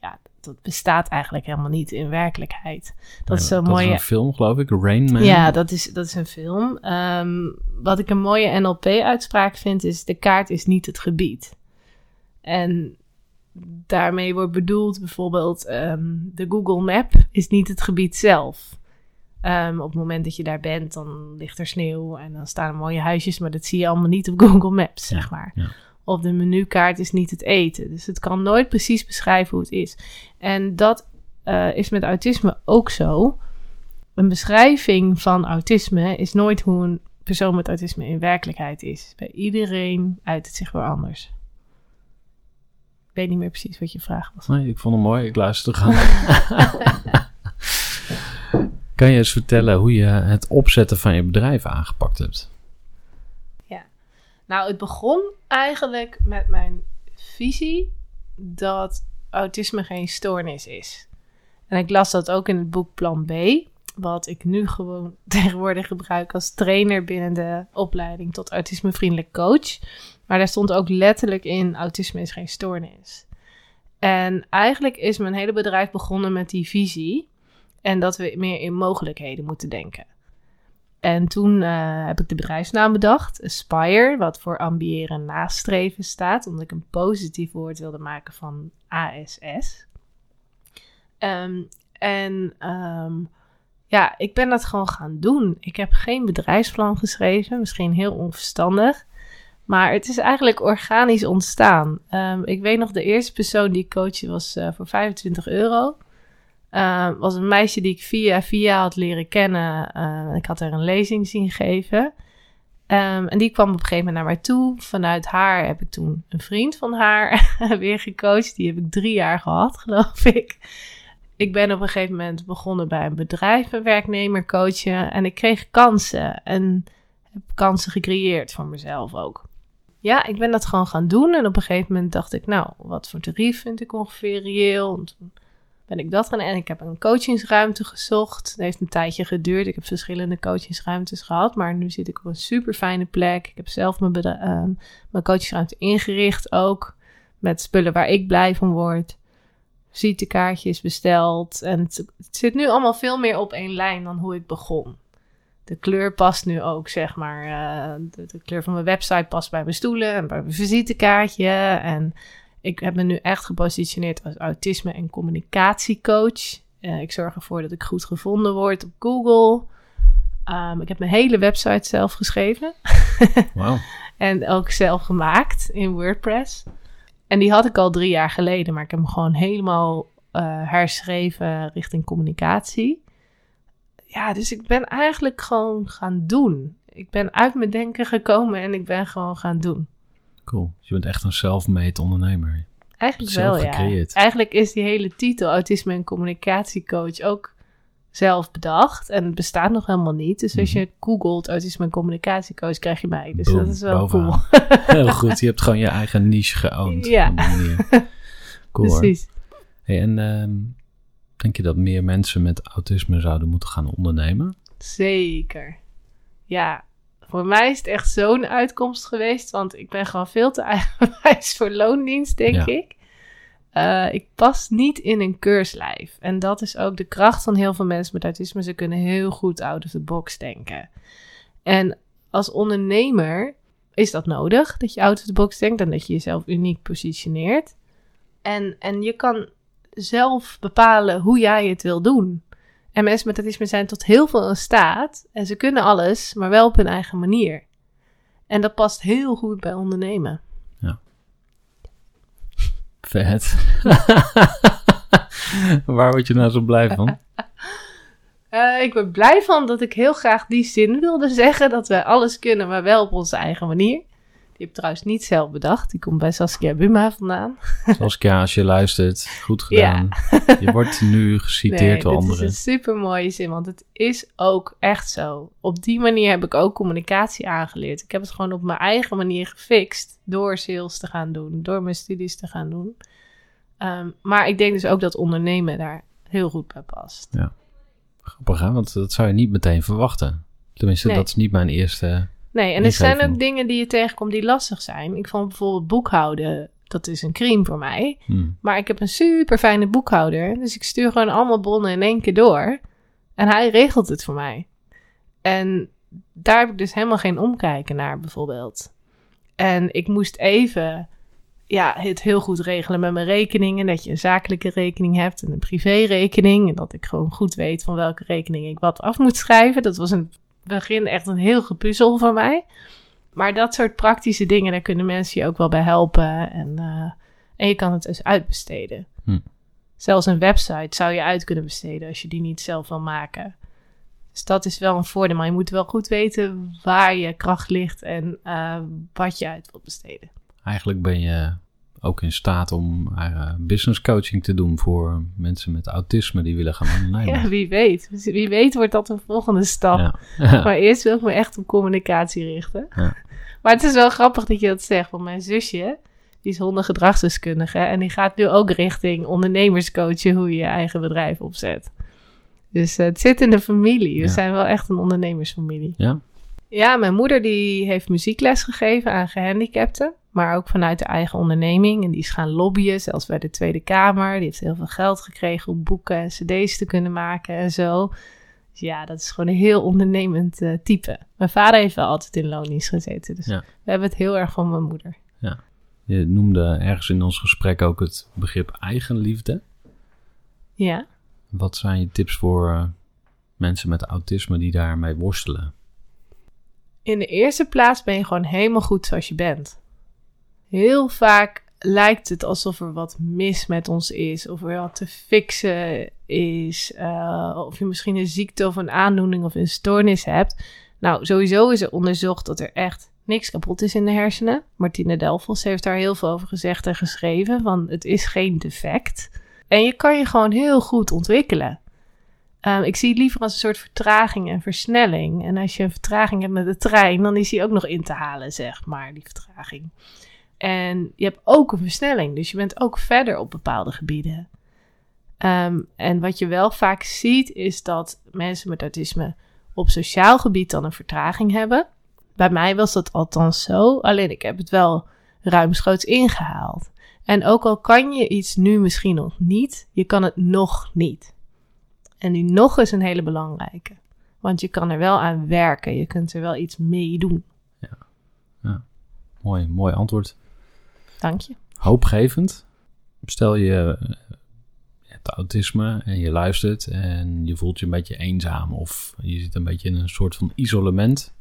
[SPEAKER 2] ja, dat bestaat eigenlijk helemaal niet in werkelijkheid. Dat is zo'n
[SPEAKER 1] dat
[SPEAKER 2] mooie.
[SPEAKER 1] is een film, geloof ik, Rain Man.
[SPEAKER 2] Ja, dat is, dat is een film. Ehm, wat ik een mooie NLP-uitspraak vind, is: de kaart is niet het gebied. En daarmee wordt bedoeld bijvoorbeeld: ehm, de Google Map is niet het gebied zelf. Ehm, op het moment dat je daar bent, dan ligt er sneeuw en dan staan er mooie huisjes, maar dat zie je allemaal niet op Google Maps, zeg maar.
[SPEAKER 1] ja.
[SPEAKER 2] Of de menukaart is niet het eten. Dus het kan nooit precies beschrijven hoe het is. En dat eh, is met autisme ook zo. Een beschrijving van autisme is nooit hoe een persoon met autisme in werkelijkheid is. Bij iedereen uit het zich weer anders. Ik weet niet meer precies wat je vraag was.
[SPEAKER 1] Nee, ik vond hem mooi. Ik luister gaan. kan je eens vertellen hoe je het opzetten van je bedrijf aangepakt hebt?
[SPEAKER 2] Nou, het begon eigenlijk met mijn visie dat autisme geen stoornis is. En ik las dat ook in het boek Plan B, wat ik nu gewoon tegenwoordig gebruik als trainer binnen de opleiding tot autismevriendelijk coach. Maar daar stond ook letterlijk in: autisme is geen stoornis. En eigenlijk is mijn hele bedrijf begonnen met die visie en dat we meer in mogelijkheden moeten denken. En toen eh, heb ik de bedrijfsnaam bedacht, Aspire, wat voor ambiëren nastreven staat, omdat ik een positief woord wilde maken van ASS. Ehm, en ehm, ja, ik ben dat gewoon gaan doen. Ik heb geen bedrijfsplan geschreven, misschien heel onverstandig. Maar het is eigenlijk organisch ontstaan. Ehm, ik weet nog, de eerste persoon die ik was eh, voor 25 euro. Uh, was een meisje die ik via via had leren kennen. Uh, ik had haar een lezing zien geven. Um, en die kwam op een gegeven moment naar mij toe. Vanuit haar heb ik toen een vriend van haar weer gecoacht. Die heb ik drie jaar gehad, geloof ik. Ik ben op een gegeven moment begonnen bij een bedrijf, een werknemer coachen. En ik kreeg kansen. En heb kansen gecreëerd voor mezelf ook. Ja, ik ben dat gewoon gaan doen. En op een gegeven moment dacht ik, nou, wat voor tarief vind ik ongeveer reëel? En toen ben ik dat gaan en ik heb een coachingsruimte gezocht. Het heeft een tijdje geduurd. Ik heb verschillende coachingsruimtes gehad, maar nu zit ik op een super fijne plek. Ik heb zelf mijn, uh, mijn coachingsruimte ingericht ook met spullen waar ik blij van word. Visitekaartjes besteld en het, het zit nu allemaal veel meer op één lijn dan hoe ik begon. de kleur past nu ook, zeg maar. eh, de, de kleur van mijn website past bij mijn stoelen en bij mijn visitekaartje. En ik heb me nu echt gepositioneerd als autisme- en communicatiecoach. Eh, ik zorg ervoor dat ik goed gevonden word op Google. Ehm, ik heb mijn hele website zelf geschreven. En ook zelf gemaakt in WordPress. En die had ik al drie jaar geleden, maar ik heb hem gewoon helemaal eh, herschreven richting communicatie. Ja, dus ik ben eigenlijk gewoon gaan doen. Ik ben uit mijn denken gekomen en ik ben gewoon gaan doen.
[SPEAKER 1] Cool. Dus je bent echt een self-made ondernemer.
[SPEAKER 2] Eigenlijk
[SPEAKER 1] Zelf
[SPEAKER 2] wel, ja. Eigenlijk is die hele titel autisme en communicatiecoach ook zelf bedacht. En het bestaat nog helemaal niet. Dus als
[SPEAKER 1] Mhm.
[SPEAKER 2] je googelt autisme en communicatiecoach, krijg je mij. Dus
[SPEAKER 1] Boom,
[SPEAKER 2] dat is wel
[SPEAKER 1] bovenaan.
[SPEAKER 2] cool.
[SPEAKER 1] Heel goed. Je hebt gewoon je eigen niche geowned.
[SPEAKER 2] Ja.
[SPEAKER 1] Cool.
[SPEAKER 2] Precies.
[SPEAKER 1] Hey, en ehm, denk je dat meer mensen met autisme zouden moeten gaan ondernemen?
[SPEAKER 2] Zeker. Ja, voor mij is het echt zo'n uitkomst geweest. Want ik ben gewoon veel te eigenwijs voor loondienst, denk
[SPEAKER 1] Ja.
[SPEAKER 2] ik. Eh, ik pas niet in een keurslijf. En dat is ook de kracht van heel veel mensen met autisme. Ze kunnen heel goed out of the box denken. En als ondernemer is dat nodig, dat je out of the box denkt en dat je jezelf uniek positioneert. En, en je kan zelf bepalen hoe jij het wil doen. En mensen met autisme zijn tot heel veel in staat. En ze kunnen alles, maar wel op hun eigen manier. En dat past heel goed bij ondernemen.
[SPEAKER 1] Vet. Waar word je nou zo blij van?
[SPEAKER 2] Eh, ik ben blij van dat ik heel graag die zin wilde zeggen. Dat wij alles kunnen, maar wel op onze eigen manier. Die heb ik trouwens niet zelf bedacht. Die komt bij Saskia Buma vandaan.
[SPEAKER 1] Saskia, als je luistert, goed gedaan. Je wordt nu geciteerd door anderen.
[SPEAKER 2] is een super mooie zin, want het is ook echt zo. Op die manier heb ik ook communicatie aangeleerd. Ik heb het gewoon op mijn eigen manier gefixt door sales te gaan doen, door mijn studies te gaan doen. Ehm, maar ik denk dus ook dat ondernemen daar heel goed bij past.
[SPEAKER 1] Grappig, hè? Want dat zou je niet meteen verwachten. Tenminste,
[SPEAKER 2] Nee.
[SPEAKER 1] dat is niet mijn eerste...
[SPEAKER 2] Nee, en er zijn ook dingen die je tegenkomt die lastig zijn. Ik vond bijvoorbeeld boekhouden, dat is een crime voor mij.
[SPEAKER 1] Hm,
[SPEAKER 2] Maar ik heb een super fijne boekhouder. Dus ik stuur gewoon allemaal bronnen in één keer door. En hij regelt het voor mij. En daar heb ik dus helemaal geen omkijken naar, bijvoorbeeld. En ik moest even ja, het heel goed regelen met mijn rekeningen. Dat je een zakelijke rekening hebt en een privérekening. En dat ik gewoon goed weet van welke rekening ik wat af moet schrijven. Dat was het begin echt een heel gepuzzel voor mij. Maar dat soort praktische dingen, daar kunnen mensen je ook wel bij helpen. En, eh, en je kan het dus uitbesteden.
[SPEAKER 1] Hm.
[SPEAKER 2] Zelfs een website zou je uit kunnen besteden als je die niet zelf wil maken. Dus dat is wel een voordeel. Maar je moet wel goed weten waar je kracht ligt en eh, wat je uit wilt besteden.
[SPEAKER 1] Eigenlijk ben je ook in staat om eh, business coaching te doen voor mensen met autisme die willen gaan ondernemen.
[SPEAKER 2] Ja, wie weet. Wie weet wordt dat een volgende stap.
[SPEAKER 1] Ja.
[SPEAKER 2] Maar eerst wil ik me echt op communicatie richten.
[SPEAKER 1] Ja.
[SPEAKER 2] Maar het is wel grappig dat je dat zegt. Want mijn zusje, die is hondengedragsdeskundige. En die gaat nu ook richting ondernemerscoachen hoe je je eigen bedrijf opzet. Dus eh, het zit in de familie. We
[SPEAKER 1] Ja.
[SPEAKER 2] zijn wel echt een ondernemersfamilie.
[SPEAKER 1] Ja?
[SPEAKER 2] Ja, mijn moeder die heeft muziekles gegeven aan gehandicapten. Maar ook vanuit de eigen onderneming. En die is gaan lobbyen, zelfs bij de Tweede Kamer. Die heeft heel veel geld gekregen om boeken en cd's te kunnen maken en zo. Dus ja, dat is gewoon een heel ondernemend eh, type. Mijn vader heeft wel altijd in loondienst gezeten. Dus
[SPEAKER 1] Ja.
[SPEAKER 2] we hebben het heel erg van mijn moeder.
[SPEAKER 1] Je noemde ergens in ons gesprek ook het begrip eigenliefde.
[SPEAKER 2] Ja.
[SPEAKER 1] Wat zijn je tips voor eh, mensen met autisme die daarmee worstelen?
[SPEAKER 2] In de eerste plaats ben je gewoon helemaal goed zoals je bent. Heel vaak lijkt het alsof er wat mis met ons is, of er wat te fixen is, eh, of je misschien een ziekte of een aandoening of een stoornis hebt. Nou, sowieso is er onderzocht dat er echt niks kapot is in de hersenen. Martine Delfos heeft daar heel veel over gezegd en geschreven, van het is geen defect. En je kan je gewoon heel goed ontwikkelen. Ehm, ik zie het liever als een soort vertraging en versnelling. En als je een vertraging hebt met de trein, dan is die ook nog in te halen, zeg maar, die vertraging. En je hebt ook een versnelling, dus je bent ook verder op bepaalde gebieden. Ehm, en wat je wel vaak ziet, is dat mensen met autisme op sociaal gebied dan een vertraging hebben. Bij mij was dat althans zo, alleen ik heb het wel ruimschoots ingehaald. En ook al kan je iets nu misschien nog niet, je kan het nog niet. En die nog is een hele belangrijke. Want je kan er wel aan werken. Je kunt er wel iets mee doen.
[SPEAKER 1] Mooi, mooi antwoord.
[SPEAKER 2] Dank je.
[SPEAKER 1] Hoopgevend. Stel je eh, je hebt autisme en je luistert en je voelt je een beetje eenzaam of je zit een beetje in een soort van isolement.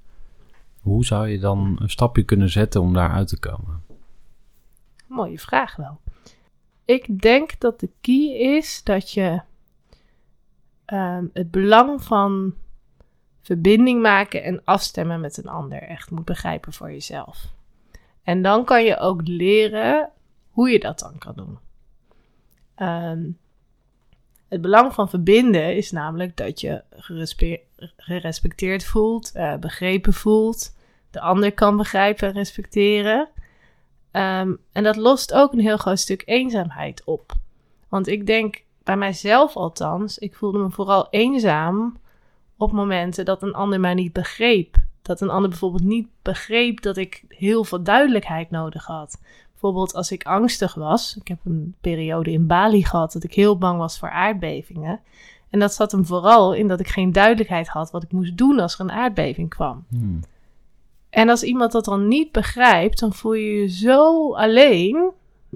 [SPEAKER 1] Hoe zou je dan een stapje kunnen zetten om daar uit te komen?
[SPEAKER 2] Mooie vraag wel. Ik denk dat de key is dat je ehm, het belang van verbinding maken en afstemmen met een ander echt moet begrijpen voor jezelf. En dan kan je ook leren hoe je dat dan kan doen. Ehm, het belang van verbinden is namelijk dat je gerespe- gerespecteerd voelt, eh, begrepen voelt, de ander kan begrijpen en respecteren. Ehm, en dat lost ook een heel groot stuk eenzaamheid op. Want ik denk, bij mijzelf althans, ik voelde me vooral eenzaam op momenten dat een ander mij niet begreep. Dat een ander bijvoorbeeld niet begreep dat ik heel veel duidelijkheid nodig had. Bijvoorbeeld als ik angstig was. Ik heb een periode in Bali gehad dat ik heel bang was voor aardbevingen. En dat zat hem vooral in dat ik geen duidelijkheid had wat ik moest doen als er een aardbeving kwam.
[SPEAKER 1] Hmm.
[SPEAKER 2] En als iemand dat dan niet begrijpt, dan voel je je zo alleen.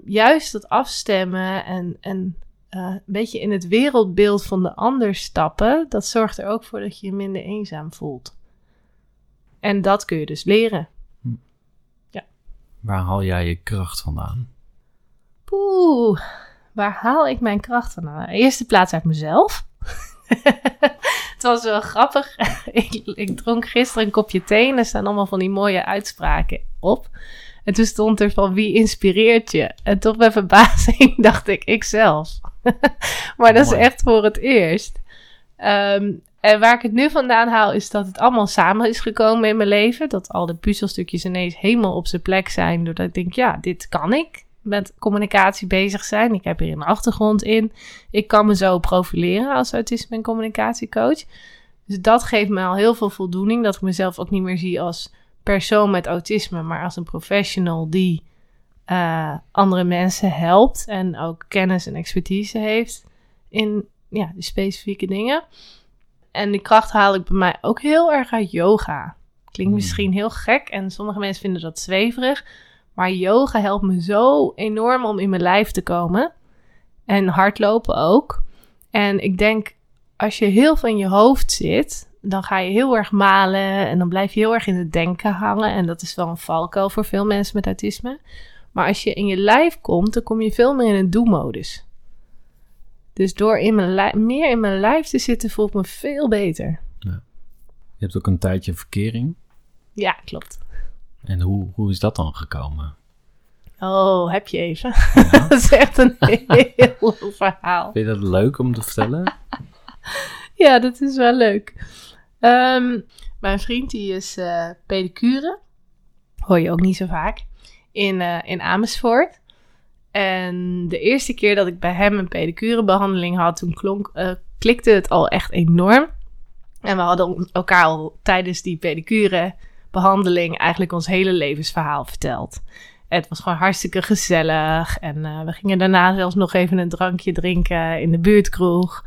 [SPEAKER 2] Juist dat afstemmen en, en eh, een beetje in het wereldbeeld van de ander stappen, dat zorgt er ook voor dat je je minder eenzaam voelt. En dat kun je dus leren.
[SPEAKER 1] Waar haal jij je kracht vandaan?
[SPEAKER 2] Poeh, waar haal ik mijn kracht vandaan? In eerste plaats uit mezelf. het was wel grappig. ik, ik dronk gisteren een kopje thee en er staan allemaal van die mooie uitspraken op. En toen stond er van wie inspireert je? En tot mijn verbazing dacht ik, ikzelf. maar dat is echt voor het eerst. Ehm, en waar ik het nu vandaan haal, is dat het allemaal samen is gekomen in mijn leven. Dat al de puzzelstukjes ineens helemaal op zijn plek zijn. Doordat ik denk, ja, dit kan ik. Met communicatie bezig zijn. Ik heb hier een achtergrond in. Ik kan me zo profileren als autisme- en communicatiecoach. Dus dat geeft me al heel veel voldoening. Dat ik mezelf ook niet meer zie als persoon met autisme, maar als een professional die eh, andere mensen helpt. En ook kennis en expertise heeft in ja, die specifieke dingen. En die kracht haal ik bij mij ook heel erg uit yoga. Klinkt
[SPEAKER 1] Hmm.
[SPEAKER 2] misschien heel gek en sommige mensen vinden dat zweverig. Maar yoga helpt me zo enorm om in mijn lijf te komen. En hardlopen ook. En ik denk, als je heel veel in je hoofd zit, dan ga je heel erg malen en dan blijf je heel erg in het denken hangen. En dat is wel een valkuil voor veel mensen met autisme. Maar als je in je lijf komt, dan kom je veel meer in een do-modus. Dus door in mijn meer in mijn lijf te zitten, voelt me veel beter.
[SPEAKER 1] Je hebt ook een tijdje verkering.
[SPEAKER 2] Ja, klopt.
[SPEAKER 1] En hoe, hoe is dat dan gekomen?
[SPEAKER 2] Oh, heb je even? dat is echt een heel verhaal.
[SPEAKER 1] Vind je dat leuk om te vertellen?
[SPEAKER 2] Ja, dat is wel leuk. Ehm, mijn vriend die is eh pedicure. Hoor je ook niet zo vaak. In, eh, in Amersfoort. En de eerste keer dat ik bij hem een pedicurebehandeling had, toen klonk, eh, klikte het al echt enorm. En we hadden elkaar al tijdens die pedicurebehandeling eigenlijk ons hele levensverhaal verteld. Het was gewoon hartstikke gezellig. En we gingen daarna zelfs nog even een drankje drinken in de buurtkroeg.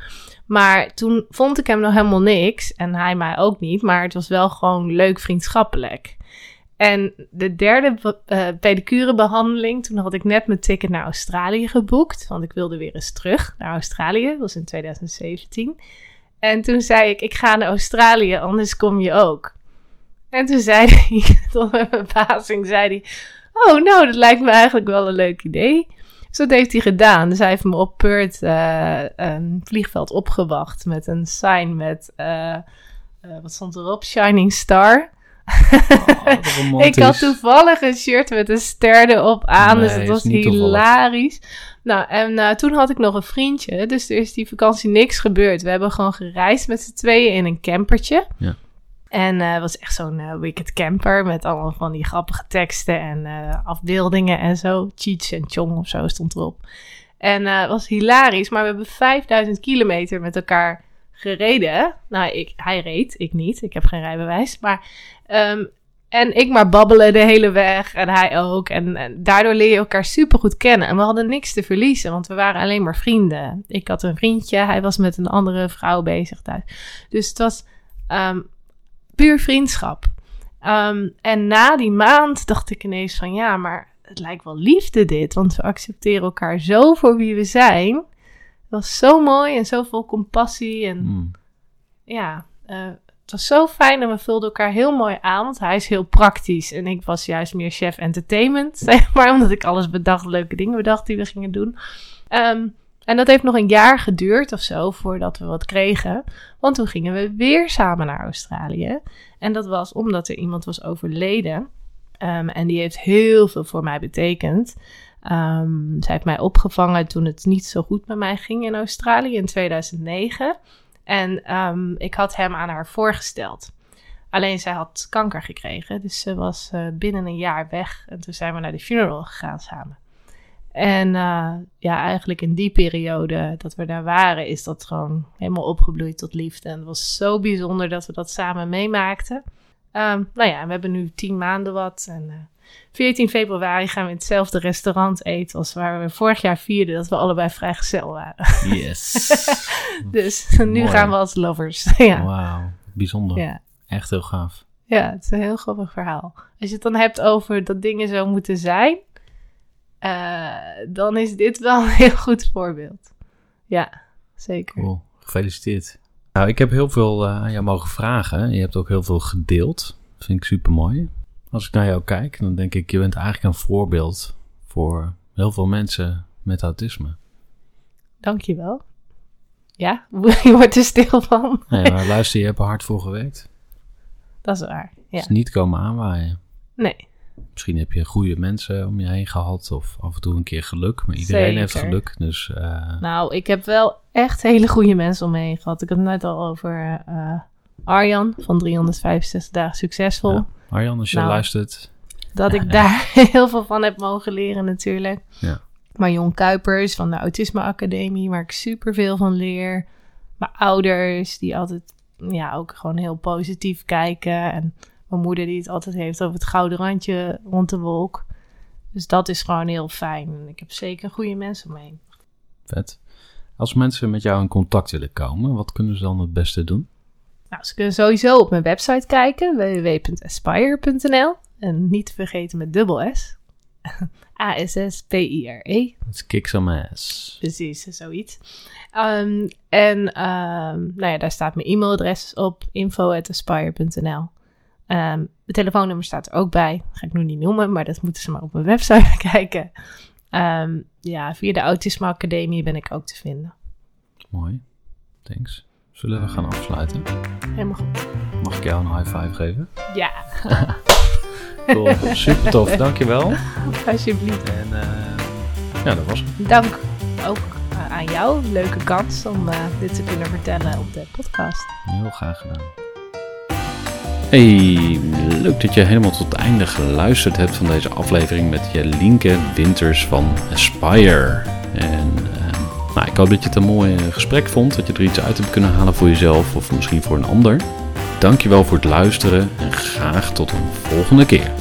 [SPEAKER 2] Maar toen vond ik hem nog helemaal niks. En hij mij ook niet. Maar het was wel gewoon leuk vriendschappelijk. En de derde be- eh, pedicurebehandeling, toen had ik net mijn ticket naar Australië geboekt. Want ik wilde weer eens terug naar Australië. Dat was in 2017. En toen zei ik, ik ga naar Australië, anders kom je ook. En toen zei hij, tot mijn verbazing, zei hij... Oh, nou, dat lijkt me eigenlijk wel een leuk idee. Dus dat heeft hij gedaan. Dus hij heeft me op Perth eh, een vliegveld opgewacht met een sign met, eh, eh, wat stond erop? Shining Star.
[SPEAKER 1] Oh.
[SPEAKER 2] Ik had toevallig een shirt met een ster erop aan, dus dat was
[SPEAKER 1] toevallig.
[SPEAKER 2] hilarisch. Nou, en toen had ik nog een vriendje, dus er is die vakantie niks gebeurd. We hebben gewoon gereisd met z'n tweeën in een campertje.
[SPEAKER 1] Ja.
[SPEAKER 2] En eh, was echt zo'n eh, wicked camper met allemaal van die grappige teksten en eh, afbeeldingen en zo. Cheech en Chong of zo stond erop. En het was hilarisch, maar we hebben 5000 kilometer met elkaar gereden. Nou, ik, hij reed, ik niet. Ik heb geen rijbewijs. Maar, ehm, en ik maar babbelen de hele weg en hij ook. En, en daardoor leer je elkaar super goed kennen. En we hadden niks te verliezen, want we waren alleen maar vrienden. Ik had een vriendje, hij was met een andere vrouw bezig thuis. Dus het was Ehm, puur vriendschap. Ehm, en na die maand dacht ik ineens van ja, maar het lijkt wel liefde dit. Want we accepteren elkaar zo voor wie we zijn. Het was zo mooi en zo vol compassie. En
[SPEAKER 1] Hmm.
[SPEAKER 2] ja, eh, het was zo fijn en we vulden elkaar heel mooi aan. Want hij is heel praktisch en ik was juist meer chef entertainment, zeg maar. Omdat ik alles bedacht, leuke dingen bedacht die we gingen doen. Ehm, en dat heeft nog een jaar geduurd of zo voordat we wat kregen. Want toen gingen we weer samen naar Australië. En dat was omdat er iemand was overleden. Ehm, en die heeft heel veel voor mij betekend. Ehm, zij heeft mij opgevangen toen het niet zo goed met mij ging in Australië in 2009. En ehm, ik had hem aan haar voorgesteld. Alleen zij had kanker gekregen, dus ze was eh, binnen een jaar weg. En toen zijn we naar de funeral gegaan samen. En eh, ja, eigenlijk in die periode dat we daar waren, is dat gewoon helemaal opgebloeid tot liefde. En het was zo bijzonder dat we dat samen meemaakten. Ehm, nou ja, we hebben nu tien maanden wat. En eh 14 februari gaan we in hetzelfde restaurant eten als waar we vorig jaar vierden dat we allebei vrijgezel waren.
[SPEAKER 1] Yes.
[SPEAKER 2] Dus nu
[SPEAKER 1] Mooi.
[SPEAKER 2] gaan we als lovers. ja.
[SPEAKER 1] Wauw, bijzonder.
[SPEAKER 2] Ja.
[SPEAKER 1] Echt heel gaaf.
[SPEAKER 2] ja, het is een heel grappig verhaal. Als je het dan hebt over dat dingen zo moeten zijn, eh, dan is dit wel een heel goed voorbeeld. Ja, zeker.
[SPEAKER 1] Cool, gefeliciteerd. Nou, ik heb heel veel eh, aan jou mogen vragen. Je hebt ook heel veel gedeeld. Vind ik super mooi. Als ik naar jou kijk, dan denk ik, je bent eigenlijk een voorbeeld voor heel veel mensen met autisme.
[SPEAKER 2] Dankjewel. Ja, je wordt er stil van.
[SPEAKER 1] Nee, maar luister, je hebt er hard voor gewerkt.
[SPEAKER 2] Dat is waar. Ja.
[SPEAKER 1] is niet komen aanwaaien.
[SPEAKER 2] Nee,
[SPEAKER 1] Misschien heb je goede mensen om je heen gehad of af en toe een keer geluk. Maar iedereen heeft geluk, dus eh,
[SPEAKER 2] nou, ik heb wel echt hele goede mensen om me heen gehad. Ik had het net al over eh, Arjan van 365 dagen succesvol.
[SPEAKER 1] Ja. Arjan, als je
[SPEAKER 2] Nou.
[SPEAKER 1] luistert,
[SPEAKER 2] Dat ik daar heel veel van heb mogen leren natuurlijk.
[SPEAKER 1] Ja.
[SPEAKER 2] Marion Kuipers van de Autisme Academie, waar ik super veel van leer. Mijn ouders, die altijd ja, ook gewoon heel positief kijken. En mijn moeder die het altijd heeft over het gouden randje rond de wolk. Dus dat is gewoon heel fijn. En ik heb zeker goede mensen om me heen.
[SPEAKER 1] vet. Als mensen met jou in contact willen komen, wat kunnen ze dan het beste doen?
[SPEAKER 2] Nou, ze kunnen sowieso op mijn website kijken, www.aspire.nl. En niet te vergeten met dubbel S. A-S-S-P-I-R-E.
[SPEAKER 1] Let's kick some ass.
[SPEAKER 2] Precies, zoiets. Ehm, en ehm, nou ja, daar staat mijn e-mailadres op, info.aspire.nl. Ehm de telefoonnummer staat er ook bij. ga ik nu niet noemen, maar dat moeten ze maar op mijn website kijken. Ehm, ja, via de Autisme Academie ben ik ook te vinden.
[SPEAKER 1] Mooi. Thanks. Zullen we gaan afsluiten?
[SPEAKER 2] Helemaal goed.
[SPEAKER 1] Mag ik jou een high five geven?
[SPEAKER 2] Ja,
[SPEAKER 1] Cool. Super tof, dankjewel.
[SPEAKER 2] alsjeblieft.
[SPEAKER 1] En eh, ja, dat was het.
[SPEAKER 2] Dank ook eh, aan jou. Leuke kans om eh, dit te kunnen vertellen op de podcast.
[SPEAKER 1] Heel graag gedaan. Hey, leuk dat je helemaal tot het einde geluisterd hebt van deze aflevering met Jelinke Winters van Aspire. En eh, nou, ik hoop dat je het een mooi eh, gesprek vond, dat je er iets uit hebt kunnen halen voor jezelf of misschien voor een ander. Dankjewel voor het luisteren en graag tot een volgende keer.